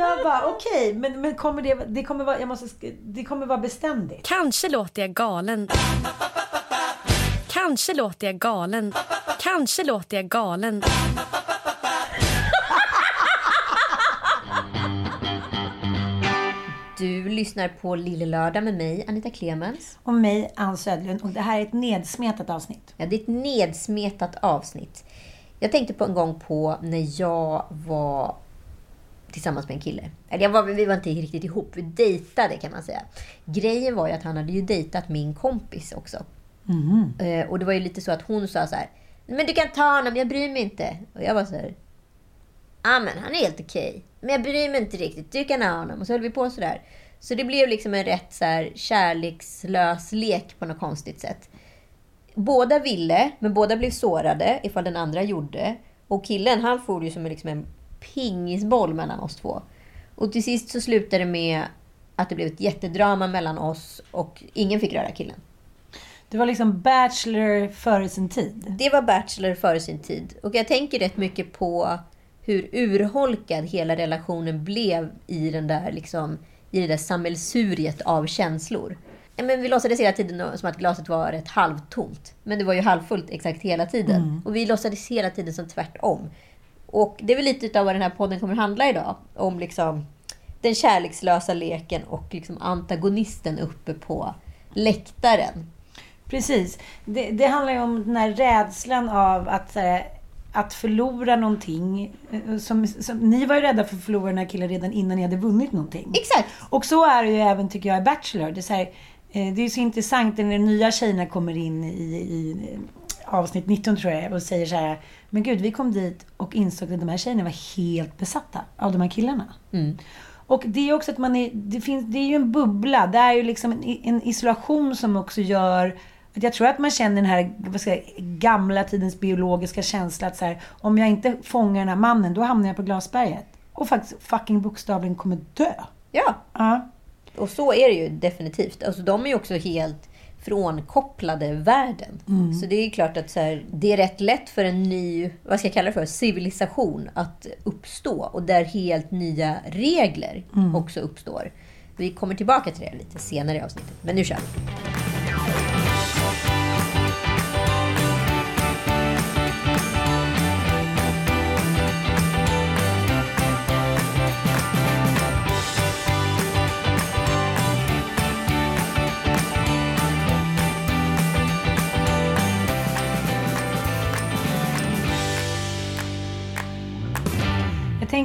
Jag bara, okej, men, men kommer det, det kommer vara, jag måste, det kommer vara beständigt. Kanske låter jag galen. Kanske låter jag galen. Kanske låter jag galen. Du lyssnar på Lille Lördag med mig, Anita Clemens. Och mig, Ann Södlund. Och det här är ett nedsmetat avsnitt. Ja, det är ett nedsmetat avsnitt. Jag tänkte på en gång på när jag var tillsammans med en kille. Eller jag var, vi var inte riktigt ihop, vi dejtade kan man säga. Grejen var ju att han hade ju dejtat min kompis också. Eh, och det var ju lite så att hon sa så här, men du kan ta honom, jag bryr mig inte. Och jag var så här, ja men han är helt okej. Men jag bryr mig inte riktigt, du kan ha honom. Och så höll vi på sådär. Så det blev liksom en rätt så här kärlekslös lek på något konstigt sätt. Båda ville, men båda blev sårade ifall den andra gjorde. Och killen, han for ju som liksom en pingisboll mellan oss två. Och till sist så slutade det med att det blev ett jättedrama mellan oss och ingen fick röra killen. Du var liksom bachelor före sin tid. Det var Bachelor före sin tid. Och jag tänker rätt mycket på hur urholkad hela relationen blev i, den där, liksom, i det där sammelsuriet av känslor. Men vi låtsades hela tiden som att glaset var rätt halvtomt. Men det var ju halvfullt exakt hela tiden. Och vi låtsades hela tiden som tvärtom. Och det är väl lite av vad den här podden kommer handla idag. Om liksom den kärlekslösa leken och liksom antagonisten uppe på läktaren. Precis. Det, det handlar ju om den här rädslan av att, här, att förlora någonting. Eh, Som, som, ni var ju rädda för att förlora den här killen redan innan ni hade vunnit någonting. Exakt! Och så är det ju även, tycker jag, i Bachelor. Det är, så här, eh, det är så intressant när de nya tjejerna kommer in i, i avsnitt 19, tror jag, och säger så här. Men gud, vi kom dit och insåg att de här tjejerna var helt besatta av de här killarna. Och det är också att man är, det finns, det är ju en bubbla. Det är ju liksom en, en isolation som också gör att jag tror att man känner den här vad ska jag, gamla tidens biologiska känsla att så här, om jag inte fångar den här mannen, då hamnar jag på glasberget. Och faktiskt fucking bokstavligen kommer dö. Ja, Ja. Och så är det ju definitivt. Alltså, de är ju också helt frånkopplade världen. Så det är klart att så här, det är rätt lätt för en ny, vad ska jag kalla det för, civilisation att uppstå. Och där helt nya regler också uppstår. Vi kommer tillbaka till det lite senare i avsnittet. Men nu kör vi.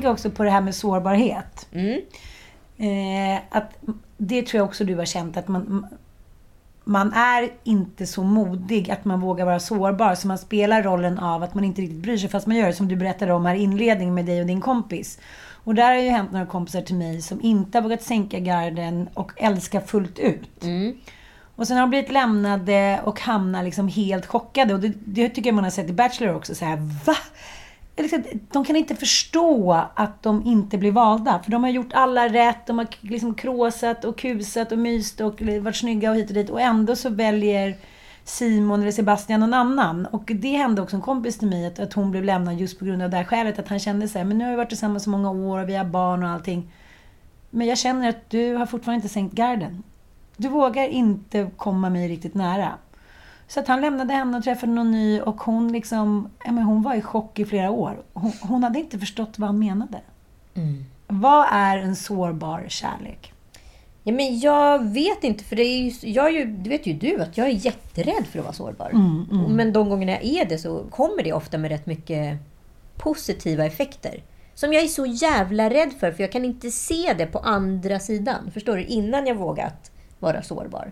Tänker också på det här med sårbarhet. Eh, att det tror jag också du har känt att man, man är inte så modig att man vågar vara sårbar. Så man spelar rollen av att man inte riktigt bryr sig fast man gör det som du berättade om här i inledningen med dig och din kompis. Och där har ju hänt några kompisar till mig som inte har vågat sänka garden och älska fullt ut. Och sen har de blivit lämnade och hamnar liksom helt chockade. Och det, det tycker jag man har sett i Bachelor också. Så här, va? Liksom, de kan inte förstå att de inte blir valda. För de har gjort alla rätt. De har liksom kråsat och kusat och myst och varit snygga och hit och dit. Och ändå så väljer Simon eller Sebastian någon annan. Och det hände också en kompis till mig att, att hon blev lämnad just på grund av det här skälet. Att han kände så här, men nu har vi varit tillsammans så många år och vi har barn och allting. Men jag känner att du har fortfarande inte sänkt garden. Du vågar inte komma mig riktigt nära. Så att han lämnade henne och träffade någon ny och hon liksom, ja, men hon var i chock i flera år. Hon, hon hade inte förstått vad han menade. Vad är en sårbar kärlek? Ja, men jag vet inte, för det är ju, jag är ju, det vet ju du att jag är jätterädd för att vara sårbar. Men de gångerna jag är det så kommer det ofta med rätt mycket positiva effekter. Som jag är så jävla rädd för, för jag kan inte se det på andra sidan. Förstår du? Innan jag vågat vara sårbar.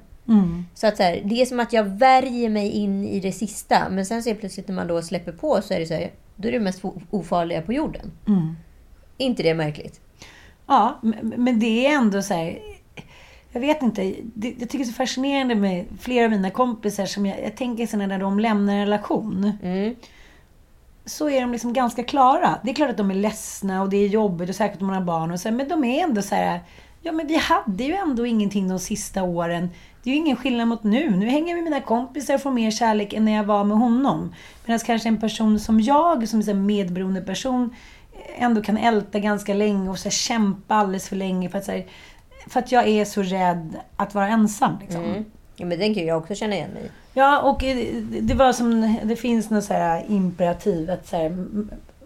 Så att så här, det är som att jag värjer mig in i det sista. Men sen så plötsligt när man då släpper på så är det så här, då är det mest ofarliga på jorden. Är inte det märkligt? Ja, men det är ändå så här... Jag vet inte. Det, jag tycker det är så fascinerande med flera av mina kompisar som jag, jag tänker så när de lämnar en relation. Så är de liksom ganska klara. Det är klart att de är ledsna och det är jobbigt och säkert om man har barn och så, men de är ändå så här... Ja, men vi hade ju ändå ingenting de sista åren. Det är ju ingen skillnad mot nu. Nu hänger jag med mina kompisar och får mer kärlek än när jag var med honom. Medan kanske en person som jag, som är en medberoende person, ändå kan älta ganska länge och så kämpa alldeles för länge för att, här, för att jag är så rädd att vara ensam. Liksom. Ja, men den kan jag också känna igen mig. Ja, och eh, det var som, det finns något så här imperativ att så här,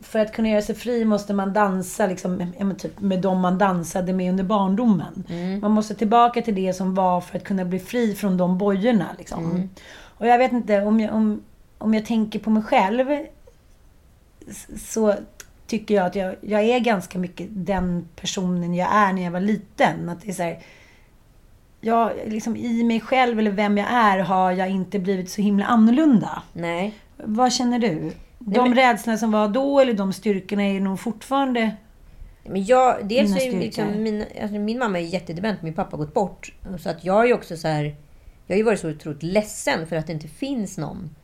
för att kunna göra sig fri måste man dansa liksom, typ med dem man dansade med under barndomen. Man måste tillbaka till det som var för att kunna bli fri från de bojorna. Liksom. Och jag vet inte, om jag, om, om jag tänker på mig själv så tycker jag att jag, jag är ganska mycket den personen jag är när jag var liten. Att det är så här, jag, liksom I mig själv eller vem jag är har jag inte blivit så himla annorlunda. Nej. Vad känner du? De rädslorna som var då eller de styrkorna är nog fortfarande... Men jag, dels Mina är liksom, min, alltså min mamma är jättedement, min pappa har gått bort. Så att jag är också så här, jag har ju varit så otroligt ledsen för att det inte finns någon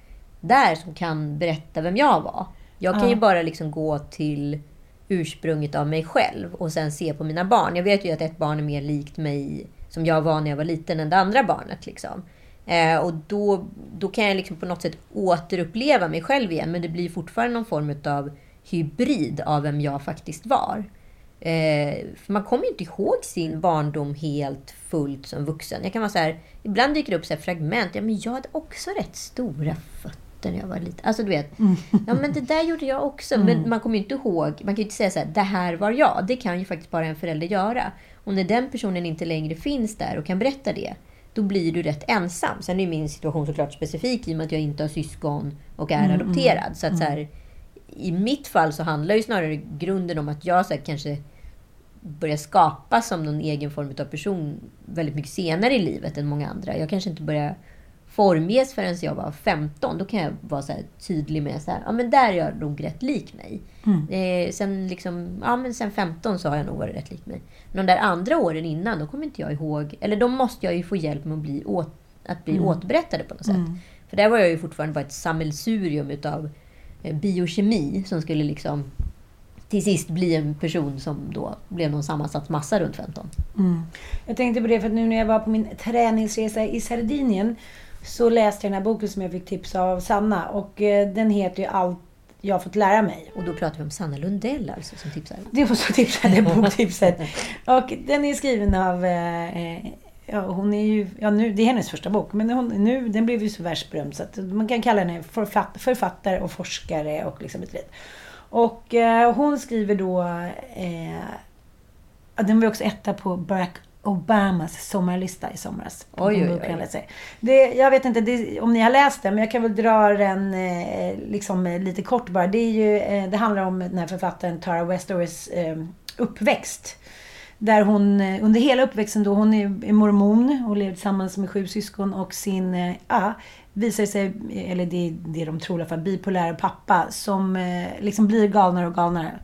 där som kan berätta vem jag var. Jag kan Ja. ju bara liksom gå till ursprunget av mig själv och sen se på mina barn. Jag vet ju att ett barn är mer likt mig som jag var när jag var liten än det andra barnet. Liksom. Eh, och då, då kan jag liksom på något sätt återuppleva mig själv igen. Men det blir fortfarande någon form av hybrid av vem jag faktiskt var. Eh, för man kommer ju inte ihåg sin barndom helt fullt som vuxen. Jag kan vara så här, ibland dyker det upp så här fragment. Ja, men jag hade också rätt stora fötter när jag var liten. Alltså du vet. Ja, men det där gjorde jag också. Men man kommer ju inte ihåg. Man kan ju inte säga så här, det här var jag. Det kan ju faktiskt bara en förälder göra. Och när den personen inte längre finns där och kan berätta det. Då blir du rätt ensam. Sen är min situation såklart specifik i och med att jag inte har syskon och är adopterad. Så att så här, i mitt fall så handlar ju snarare grunden om att jag så här, kanske börjar skapa som någon egen form av person väldigt mycket senare i livet än många andra. Jag kanske inte börjar formges förrän jag var 15. Då kan jag vara så tydlig med så här, ja men där är jag nog rätt lik mig. Eh, sen, liksom, ja, men sen 15 så har jag nog varit rätt lik mig. Men de där andra åren innan, då kommer inte jag ihåg. Eller då måste jag ju få hjälp med att bli, åt, att bli återberättade på något sätt. För där var jag ju fortfarande bara ett sammelsurium utav eh, biokemi som skulle liksom till sist bli en person som då blev någon sammansatt massa runt 15. Jag tänkte på det för att nu när jag var på min träningsresa i Sardinien så läste jag den här boken som jag fick tips av Sanna och eh, den heter ju Allt jag har fått lära mig. Och då pratar vi om Sanna Lundell alltså som tipsar. Det var så tipsade boktipset. Och den är skriven av... Eh, eh, ja, hon är ju... Ja, nu, det är hennes första bok, men hon, nu, den blev ju så världsberömd så att man kan kalla henne författ, författare och forskare och liksom ett lit. Och eh, hon skriver då... Eh, den var också etta på Barack Obamas sommarlista i somras. Oj, oj, oj. Det, jag vet inte det, om ni har läst den, men jag kan väl dra den eh, liksom, eh, lite kort bara. Det, är ju, eh, det handlar om den här författaren Tara Westowers eh, uppväxt. Där hon under hela uppväxten då, hon är mormon och lever tillsammans med sju syskon och sin, ja, visar sig, eller det är det de tror i alla fall, bipolär pappa som liksom blir galnare och galnare.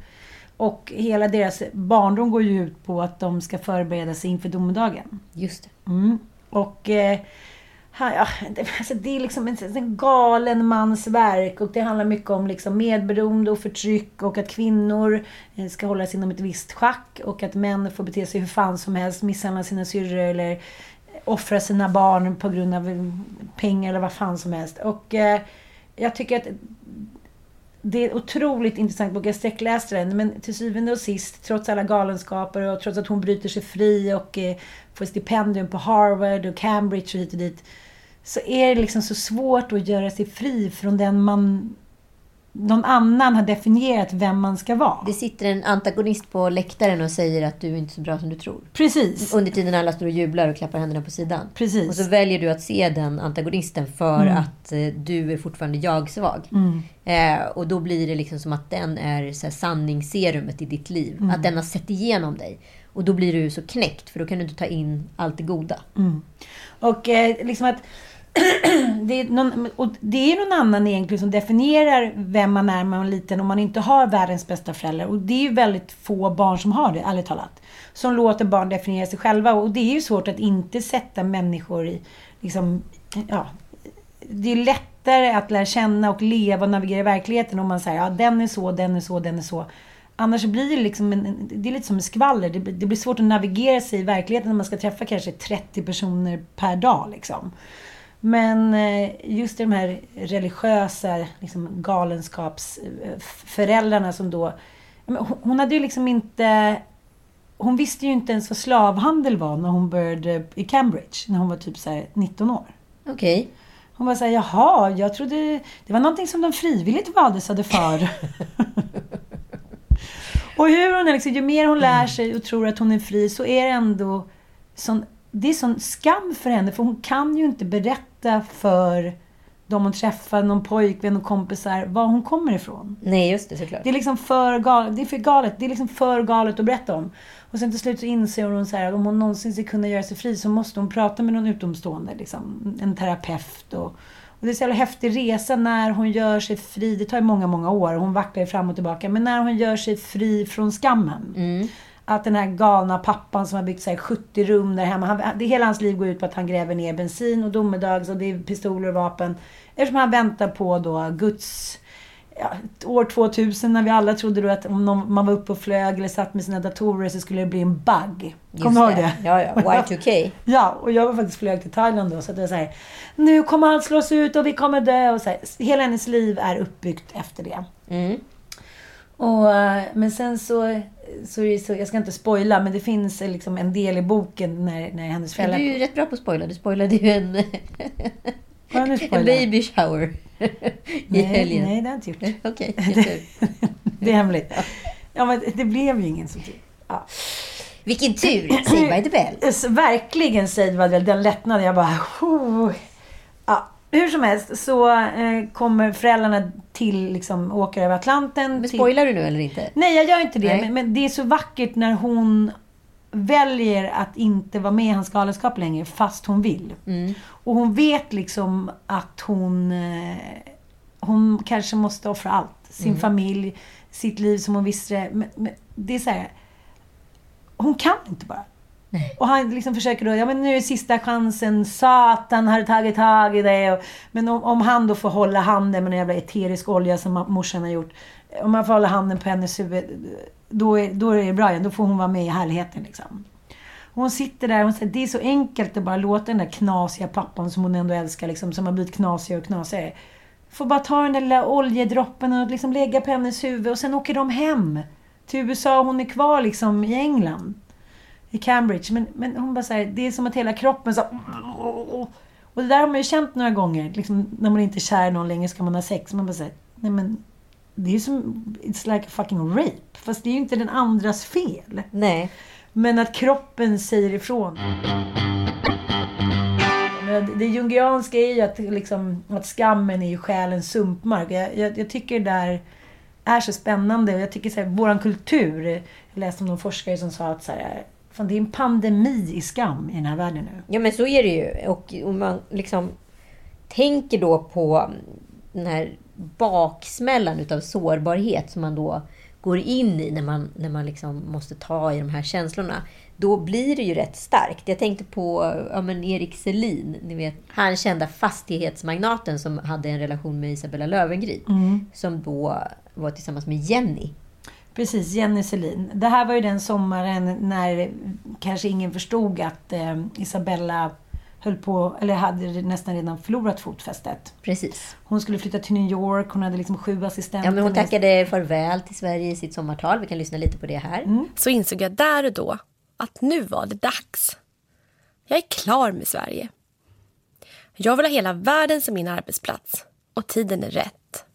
Och hela deras barndom går ju ut på att de ska förbereda sig inför domedagen. Just det. Mm. Och eh, ja, det, alltså det är liksom en, en galen mans verk och det handlar mycket om liksom medberoende och förtryck och att kvinnor eh, ska hållas inom ett visst schack och att män får bete sig hur fan som helst, misshandla sina syrror eller eh, offra sina barn på grund av eh, pengar eller vad fan som helst. Och eh, jag tycker att det är en otroligt intressant bok. Jag sträckläste den. Men till syvende och sist, trots alla galenskaper och trots att hon bryter sig fri och eh, får stipendium på Harvard och Cambridge och hit och dit. Så är det liksom så svårt att göra sig fri från den man någon annan har definierat vem man ska vara. Det sitter en antagonist på läktaren och säger att du är inte så bra som du tror. Precis. Under tiden alla står och jublar och klappar händerna på sidan. Precis. Och så väljer du att se den antagonisten för Mm. att eh, du är fortfarande jag-svag. Eh, och då blir det liksom som att den är så här, sanningsserumet i ditt liv. Mm. Att den har sett igenom dig. Och då blir du så knäckt, för då kan du inte ta in allt det goda. Och eh, liksom att det, är någon, och det är någon annan egentligen som definierar vem man är när man är liten om man inte har världens bästa föräldrar. Och det är ju väldigt få barn som har det, ärligt talat. Som låter barn definiera sig själva. Och det är ju svårt att inte sätta människor i, liksom, ja. Det är lättare att lära känna och leva och navigera i verkligheten om man säger ja den är så, den är så, den är så. Annars blir det liksom en, det är lite som en skvaller. Det, blir- det blir svårt att navigera sig i verkligheten när man ska träffa kanske 30 personer per dag. Liksom. Men eh, just de här religiösa liksom, galenskapsföräldrarna som då... hon- hade ju liksom inte... Hon visste ju inte ens vad slavhandel var när hon började i Cambridge, när hon var typ så här 19 år. Okej. Hon var såhär, jaha, jag trodde... Det var någonting som de frivilligt valde sig för. och hur hon är, liksom, ju mer hon lär sig och tror att hon är fri så är det ändå sån, det är sån skam för henne. För hon kan ju inte berätta för de hon träffar, någon pojkvän och kompisar, var hon kommer ifrån. Nej, just det, såklart. Det är liksom för galet. Det är för galet. Det är liksom för galet att berätta om. Och sen till slut så inser hon så här, att om hon någonsin ska kunna göra sig fri så måste hon prata med någon utomstående. Liksom, en terapeut. Och, och det är så jävla häftig resa när hon gör sig fri. Det tar ju många, många år. Hon vacklar ju fram och tillbaka. Men när hon gör sig fri från skammen. Att den här galna pappan som har byggt så här 70 rum där hemma. Han, det, hela hans liv går ut på att han gräver ner bensin och domedags och det är pistoler och vapen. Eftersom han väntar på då Guds ja, år 2000 när vi alla trodde då att om någon, man var uppe och flög eller satt med sina datorer så skulle det bli en bug. Kommer du ihåg det? Ja, ja. Y2K. Ja, och jag var faktiskt flög till Thailand då så att det var så här, Nu kommer allt slås ut och vi kommer dö och så här, Hela hennes liv är uppbyggt efter det. Mm. Och, eh, men sen så, så, det så, jag ska inte spoila, men det finns liksom en del i boken när, när hennes Du föräldrar... är ju rätt bra på att spoila. Du spoilade ju en, en baby shower i helgen. nej, det har jag inte gjort. Okej, jättekul. Det är hemligt. Ja, men det blev ju ingen som tur. Ja. Vilken tur! By the bell. Så verkligen Saved by the Bell, den lättnaden. Jag bara... Oh. Hur som helst så eh, kommer föräldrarna till, liksom, åker över Atlanten. Men till... spoilar du nu eller inte? Nej, jag gör inte det. Men, men det är så vackert när hon väljer att inte vara med i hans galenskap längre, fast hon vill. Mm. Och hon vet liksom att hon, eh, hon kanske måste offra allt. Sin Mm. familj, sitt liv som hon visste det. Men, men det är så här. Hon kan inte bara. Och han liksom försöker då, ja men nu är sista chansen, Satan har tagit tag i det. Och, men om, om han då får hålla handen med en jävla eterisk olja som morsan har gjort. Om man får hålla handen på hennes huvud, då är, då är det bra igen. Då får hon vara med i härligheten liksom. Hon sitter där och säger det är så enkelt att bara låta den där knasiga pappan som hon ändå älskar, liksom, som har blivit knasigare och knasigare. Får bara ta den där lilla oljedroppen och liksom lägga på hennes huvud och sen åker de hem till USA. och Hon är kvar liksom i England. I Cambridge. Men, men hon bara säger det är som att hela kroppen så Och det där har man ju känt några gånger. Liksom, när man inte är kär någon längre ska man ha sex. Man bara säger nej men det är ju som, it's like a fucking rape. Fast det är ju inte den andras fel. Nej. Men att kroppen säger ifrån. Det jungianska är ju att, liksom, att skammen är ju själens sumpmark. Jag, jag, jag tycker det där är så spännande. Jag tycker så här, våran kultur. Jag läste om någon forskare som sa att så här, fan, det är en pandemi i skam i den här världen nu. Ja, men så är det ju. Och om man liksom tänker då på den här baksmällan utav sårbarhet som man då går in i när man, när man liksom måste ta i de här känslorna. Då blir det ju rätt starkt. Jag tänkte på ja, men Erik Selin, ni vet, han kända fastighetsmagnaten som hade en relation med Isabella Löwengrip. Som då var tillsammans med Jenny. Precis, Jenny Selin. Det här var ju den sommaren när kanske ingen förstod att eh, Isabella höll på, eller hade nästan redan förlorat fotfästet. Precis. Hon skulle flytta till New York, hon hade liksom sju assistenter. Ja, men hon tackade farväl till Sverige i sitt sommartal. Vi kan lyssna lite på det här. Så insåg jag där och då att nu var det dags. Jag är klar med Sverige. Jag vill ha hela världen som min arbetsplats och tiden är rätt.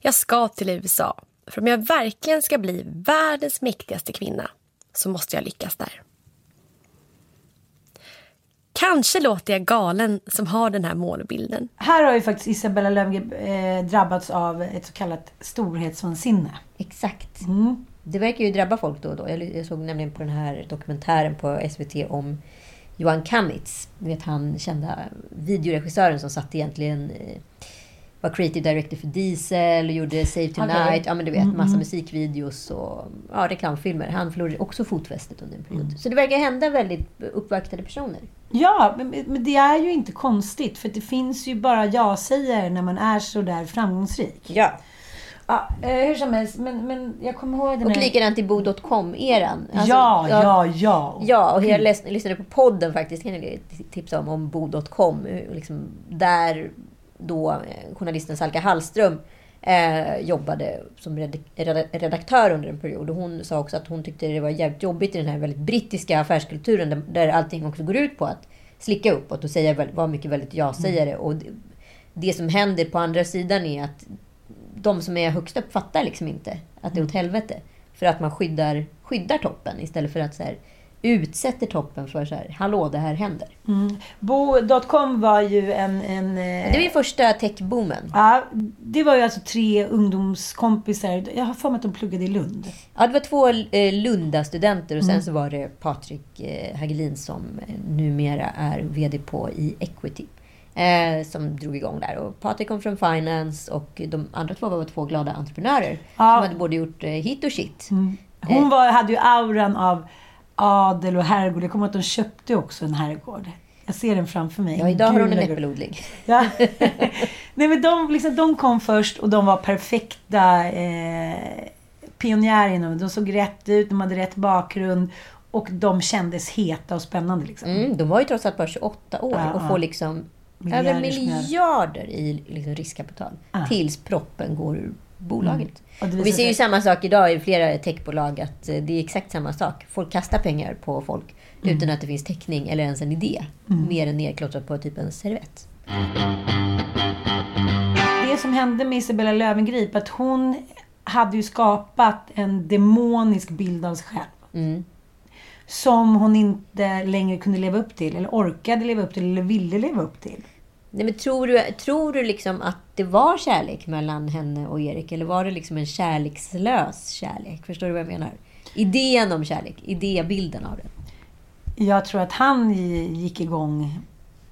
Jag ska till USA, för om jag verkligen ska bli världens mäktigaste kvinna så måste jag lyckas där. Kanske låter jag galen som har den här målbilden. Här har ju faktiskt Isabella Löwengrip eh, drabbats av ett så kallat storhetsvansinne. Exakt. Mm. Det verkar ju drabba folk då och då. Jag, såg nämligen på den här dokumentären på SVT om Johan Kamitz. Du vet han kända videoregissören som satt egentligen eh, var creative director för Diesel och gjorde Save Tonight. Okej. Ja men du vet, massa musikvideos och ja, reklamfilmer. Han förlorade också fotfästet under en period. Så det verkar hända väldigt uppvaktade personer. Ja, men, det är ju inte konstigt. För det finns ju bara ja-sägare när man är så där framgångsrik. Ja. Ja, eh, hur som helst, men, men jag kommer ihåg den Och här... likadant i Bo.com-eran. Alltså, ja, ja, ja. Ja, och jag läs, lyssnade på podden faktiskt, kan jag tipsa om, om Bo.com. Liksom, där då eh, journalisten Salka Hallström eh, jobbade som redak- reda- redaktör under en period. Och hon sa också att hon tyckte det var jävligt jobbigt i den här väldigt brittiska affärskulturen där, där allting också går ut på att slicka uppåt och säga, vara mycket väldigt ja-sägare. Och det, det som händer på andra sidan är att de som är högst upp fattar liksom inte att det är åt helvete. För att man skyddar, skyddar toppen istället för att så här, utsätter toppen för så här, hallå det här händer. Mm. Bo.com var ju en... en eh, Det var ju första techboomen. Ja, det var ju alltså tre ungdomskompisar. Jag har för mig att de pluggade i Lund. Ja, det var två eh, Lunda-studenter och sen så var det Patrik eh, Hagelin som numera är VD på i Equity. Eh, som drog igång där. Och Patrik kom från Finance och de andra två var två glada entreprenörer. Ja. Som hade både gjort eh, hit och shit. Hon var, hade ju auran av adel och herrgård. Jag kommer ihåg att de köpte också en herrgård. Jag ser den framför mig. Ja, idag har hon en äppelodling. Ja. Nej, men de, liksom, de kom först och de var perfekta eh, pionjärer inom. De såg rätt ut, de hade rätt bakgrund och de kändes heta och spännande. Liksom. Mm, de var ju trots allt bara 28 år Ja, och ja. får liksom Miljarder över miljarder i liksom riskkapital. Tills proppen går ur bolaget. Och det Och vi ser ju samma sak idag i flera techbolag, att eh, det är exakt samma sak. Folk kastar pengar på folk Mm. utan att det finns täckning eller ens en idé. Mer än nedklottrat på typ en servett. Det som hände med Isabella Löwengrip, att hon hade ju skapat en demonisk bild av sig själv. Mm. Som hon inte längre kunde leva upp till, eller orkade leva upp till, eller ville leva upp till. Nej, men tror du, tror du liksom att det var kärlek mellan henne och Erik? Eller var det liksom en kärlekslös kärlek? Förstår du vad jag menar? Idén om kärlek, idébilden av den. Jag tror att han gick igång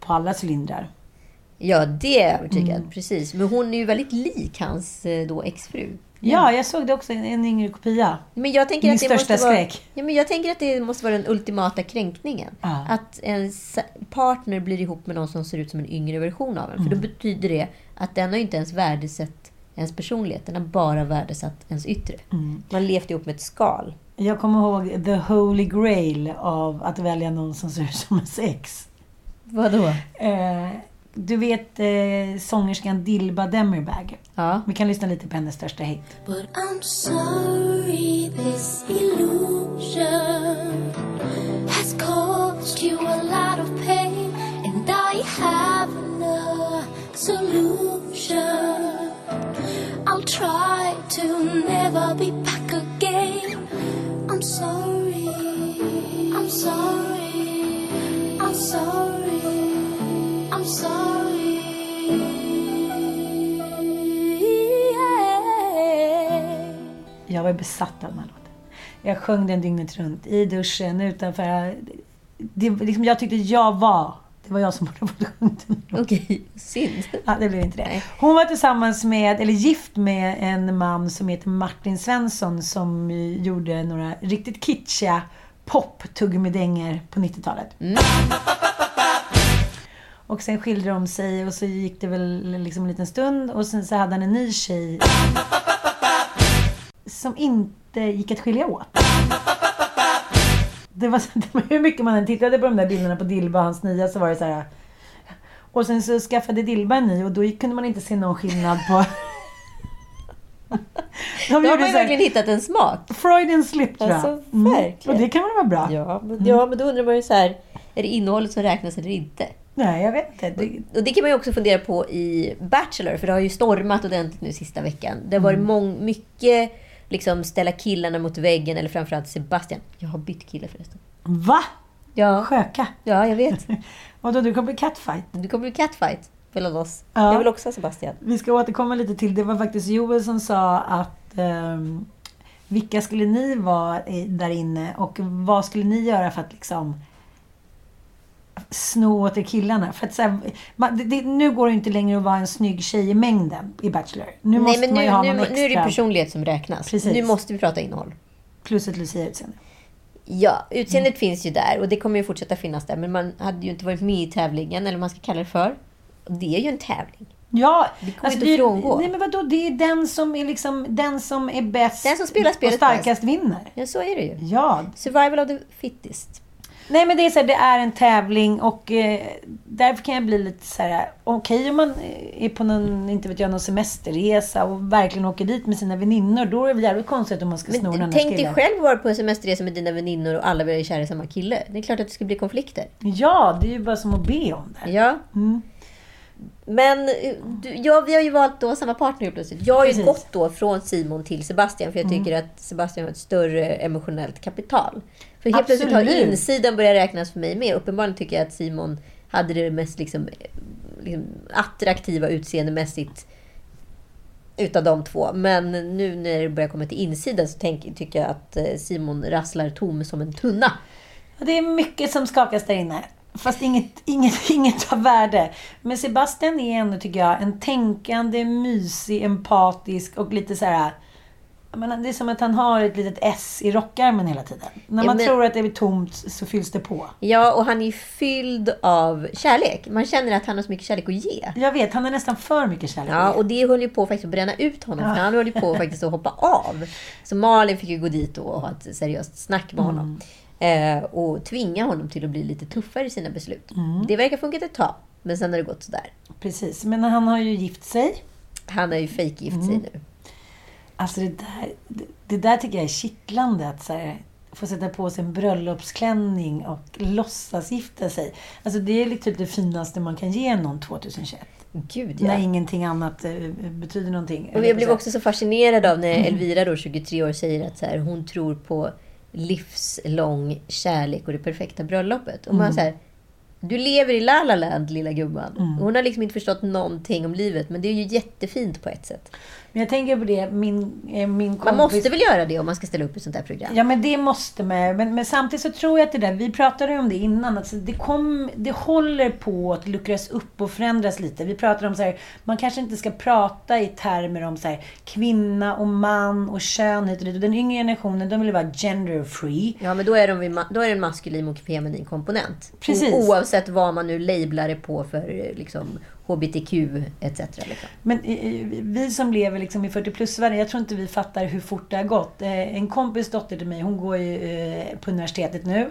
på alla cylindrar. Ja, det är jag övertygad. Mm. Precis. Men hon är ju väldigt lik hans eh, då exfru. Ja, jag såg det också, en- yngre kopia. Men jag tänker Min att det största måste vara, skräck. ja, men jag tänker att det måste vara den ultimata kränkningen. Ja. Att en partner blir ihop med någon som ser ut som en yngre version av en. För då Mm. betyder det att den har inte ens värdesatt ens personlighet. Den har bara värdesatt ens yttre. Mm. Man levt ihop med ett skal. Jag kommer ihåg the holy grail av att välja någon som ser ut som ens ex. Vadå? Eh, du vet eh, sångerskan Dilba Demirbag. Ja. Vi kan lyssna lite på hennes största hit. But I'm sorry this illusion has caused you a lot of pain, and I have no solution. I'll try to never be back again. I'm sorry, I'm sorry, I'm sorry, I'm sorry. Jag var besatt av den här låten. Jag sjöng den dygnet runt. I duschen, utanför. Det, liksom, jag tyckte jag var... Det var jag som borde ha sjunga den. Okej, synd. Ja, det blev inte det. Nej. Hon var tillsammans med, eller gift med en man som heter Martin Svensson som gjorde några riktigt kitschiga pop-tuggummi-dängor på 90-talet. Och sen skilde de sig och så gick det väl liksom en liten stund och sen så hade han en ny tjej som inte gick att skilja åt. Det var, hur mycket man än tittade på de där bilderna på Dilba och hans nya så var det så här. Och sen så skaffade Dilba en ny och då kunde man inte se någon skillnad på... De har man ju verkligen hittat en smak. Freudian slip tror jag. Alltså, verkligen. Och det kan väl vara bra? Ja, men, ja, men då undrar man ju så här, är det innehållet som räknas eller inte? Nej, jag vet inte. Det, Och det kan man ju också fundera på i Bachelor, för det har ju stormat ordentligt nu sista veckan. Det har varit mång, mycket liksom ställa killarna mot väggen, eller framförallt Sebastian. Jag har bytt kille förresten. va? Ja, Sköka? ja jag vet. Vadå, du kommer bli catfight? Det kommer bli catfight mellan oss. Ja. Jag vill också ha Sebastian. Vi ska återkomma lite till, det var faktiskt Joel som sa att ehm, vilka skulle ni vara där inne och vad skulle ni göra för att liksom sno åt er killarna? För att så här, man, det, det, nu går det inte längre att vara en snygg tjej i mängden i Bachelor. Nu Nej, måste men man nu, ju ha nu, någon nu extra är det personlighet som räknas. Precis. Nu måste vi prata innehåll. plus ett Lucia-utseende. Ja, utseendet finns ju där och det kommer ju fortsätta finnas där. Men man hade ju inte varit med i tävlingen, eller vad man ska kalla det för. Och det är ju en tävling. Ja, Det går inte det är- att frångå. Nej men vadå, det är den som är liksom, den som är bäst Den som spelar och starkast vinner. Ja, så är det ju. Ja, Survival of the fittest. Nej men det är så här, det är en tävling och eh, därför kan jag bli lite så här. okej om man eh, är på någon, inte vet jag, någon semesterresa och verkligen åker dit med sina väninnor, då är det jävligt konstigt om man ska sno den tänk dig killen. själv vara på en semesterresa med dina väninnor och alla vara kära i samma kille. Det är klart att det ska bli konflikter. Ja, det är ju bara som att be om det. Ja. Mm. Men eh, du, ja, vi har ju valt då samma partner plötsligt. Jag har ju Precis. gått då från Simon till Sebastian för jag tycker att Sebastian har ett större emotionellt kapital. För helt plötsligt har Absolut. insidan börjat räknas för mig med. Uppenbarligen tycker jag att Simon hade det mest liksom, liksom attraktiva utseendemässigt utav de två. Men nu när det börjar komma till insidan så tänk, tycker jag att eh, Simon rasslar tom som en tunna. Det är mycket som skakas där inne. Fast inget, inget, inget av värde. Men Sebastian är ändå, tycker jag, en tänkande, mysig, empatisk och lite så här... menar, Det är som att han har ett litet S i rockärmen hela tiden. När Ja, man men- tror att det är tomt så fylls det på. Ja, och han är fylld av kärlek. Man känner att han har så mycket kärlek att ge. Jag vet, han har nästan för mycket kärlek. Ja, och det höll ju på faktiskt att bränna ut honom. För han höll ju på faktiskt att hoppa av. Så Malin fick ju gå dit och ha ett seriöst snack med honom. Eh, och tvinga honom till att bli lite tuffare i sina beslut. Det verkar funkat ett tag. Men sen har det gått sådär. Precis, men han har ju gift sig. Han har ju fejkgift sig nu. Alltså det där, det, det där tycker jag är kittlande. Att så här, få sätta på sig en bröllopsklänning och låtsas gifta sig. Alltså det är typ det finaste man kan ge någon 2021. Gud ja. När ingenting annat eh, betyder någonting. Och jag blev också så fascinerad av när Elvira, då, 23 år, säger att så här, hon tror på livslång kärlek och det perfekta bröllopet. Och man så här, du lever i La La Land, lilla gumman. Hon har liksom inte förstått någonting om livet, men det är ju jättefint på ett sätt. Men jag tänker på det, min, eh, min kompis... Man måste väl göra det om man ska ställa upp i sånt här program? Ja, men det måste man. Men, men samtidigt så tror jag att det där, vi pratade ju om det innan, alltså det, kom, det håller på att luckras upp och förändras lite. Vi pratade om så här, man kanske inte ska prata i termer om så här, kvinna och man och kön hit och dit. Och den yngre generationen, de vill vara gender free. Ja, men då är, de, då är det en maskulin och feminin komponent. Precis. Oavsett vad man nu lablar det på för eh, liksom, HBTQ etc. Liksom. Men eh, eh, vi som lever liksom i 40 plus-världen, jag tror inte vi fattar hur fort det har gått. Eh, en kompis dotter till mig, hon går ju på universitetet nu.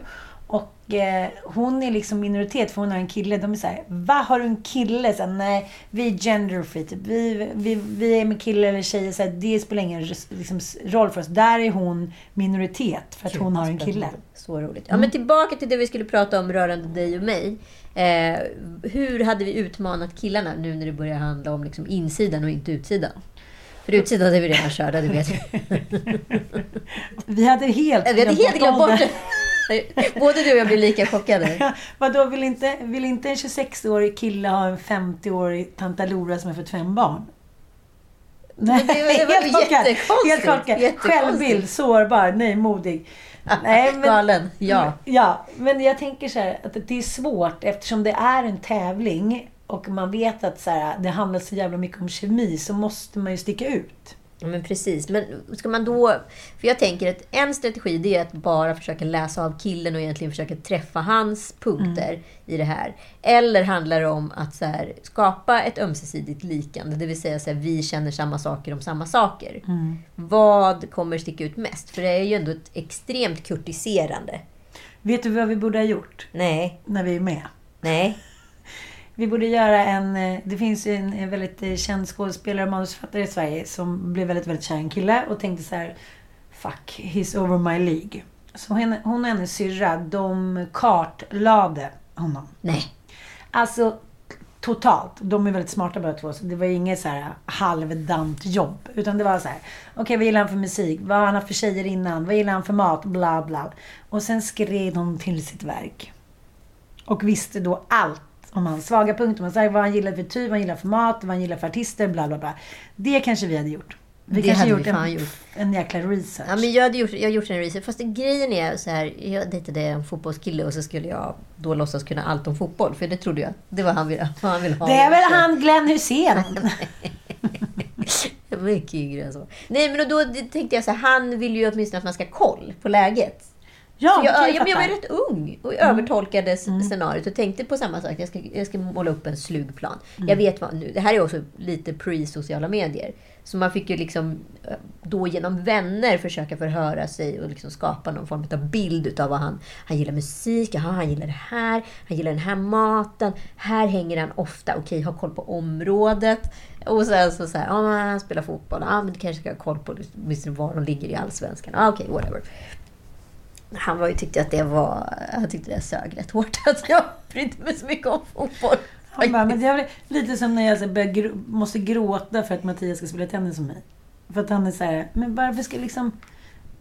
Och eh, hon är liksom minoritet för hon har en kille. De är såhär, va har du en kille? Så här, Nej, vi är genderfree. Typ. Vi, vi, vi är med kille eller tjejer. Så här, det spelar ingen liksom, roll för oss. Där är hon minoritet för att hon har en kille. Så roligt. Ja, men tillbaka till det vi skulle prata om rörande dig och mig. Eh, hur hade vi utmanat killarna nu när det börjar handla om liksom insidan och inte utsidan? För utsidan är vi redan körda, det vet vi. Vi hade helt glömt bort det. Både du och jag blir lika chockade. Vadå, vill inte, vill inte en 26-årig kille ha en 50-årig tantalora som har fått fem barn? Nej, det det var helt jättekonstigt. Helt. Självbild, sårbar, nej, modig. Nej, men, Galen, ja. Ja, men jag tänker så här att det är svårt eftersom det är en tävling och man vet att så här, det handlar så jävla mycket om kemi så måste man ju sticka ut. Ja, men precis. Men ska man då... För jag tänker att en strategi det är att bara försöka läsa av killen och egentligen försöka träffa hans punkter i det här. Eller handlar det om att så här, skapa ett ömsesidigt likande, det vill säga att vi känner samma saker om samma saker. Vad kommer sticka ut mest? För det är ju ändå ett extremt kurtiserande. Vet du vad vi borde ha gjort Nej, när vi är med? nej. Vi borde göra en... eh, Det finns ju en väldigt eh, känd skådespelare och manusförfattare i Sverige som blev väldigt, väldigt kär i en kille och tänkte så här... Fuck, he's over my League. Så henne, hon och hennes syrra, de kartlade honom. Nej. Alltså, totalt. De är väldigt smarta båda två, så det var inget så här halvdant jobb. Utan det var så här, okej vad gillar han för musik? Vad har han haft för tjejer innan? Vad gillar han för mat? Bla, bla. Och sen skrev de till sitt verk. Och visste då allt om hans svaga punkter. Man säger vad han gillar för typ, vad han gillar för mat, vad han gillar för artister, bla, bla, bla. Det kanske vi hade gjort. Vi Det kanske hade gjort, vi en, gjort. en jäkla research. Ja, men jag hade gjort, jag har gjort en research. Fast grejen är så här. Jag dejtade en fotbollskille och så skulle jag då låtsas kunna allt om fotboll. För det trodde jag. Det var han ville, vad han ville ha. det är väl han Glenn Hussein? Var mycket yngre än så. Nej, men då tänkte jag så här. Han vill ju åtminstone att man ska ha koll på läget. Ja, jag, jag, men jag var rätt ung och övertolkade s- scenariot och tänkte på samma sak. Jag ska, jag ska måla upp en slug plan. Jag vet vad nu. Det här är också lite pre-sociala medier. Så man fick ju liksom eh, då genom vänner försöka förhöra sig och liksom skapa någon form av bild utav vad han... Han gillar musik, jaha, han gillar det här, han gillar den här maten, här hänger han ofta, okej, ha koll på området. Och sen så, så här, ja, men han spelar fotboll, ja, men du kanske ska ha koll på åtminstone var de ligger i Allsvenskan. Ja, okej, whatever. Han var ju, tyckte att det var... Han tyckte det sög rätt hårt att jag brydde mig så mycket om fotboll. Han bara, men det är lite som när jag börjar grå, måste gråta för att Mattias ska spela tennis med mig. För att han är så här, men varför ska liksom...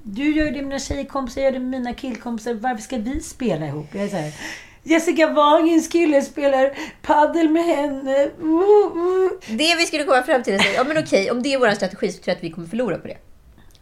Du gör ju det med dina tjejkompisar, jag gör det med mina killkompisar. Varför ska vi spela ihop? Jag är så här, Jessica Wahlgrens kille spelar paddel med henne. Uh, uh. Det vi skulle komma fram till är så ja men okej, om det är vår strategi så tror jag att vi kommer förlora på det.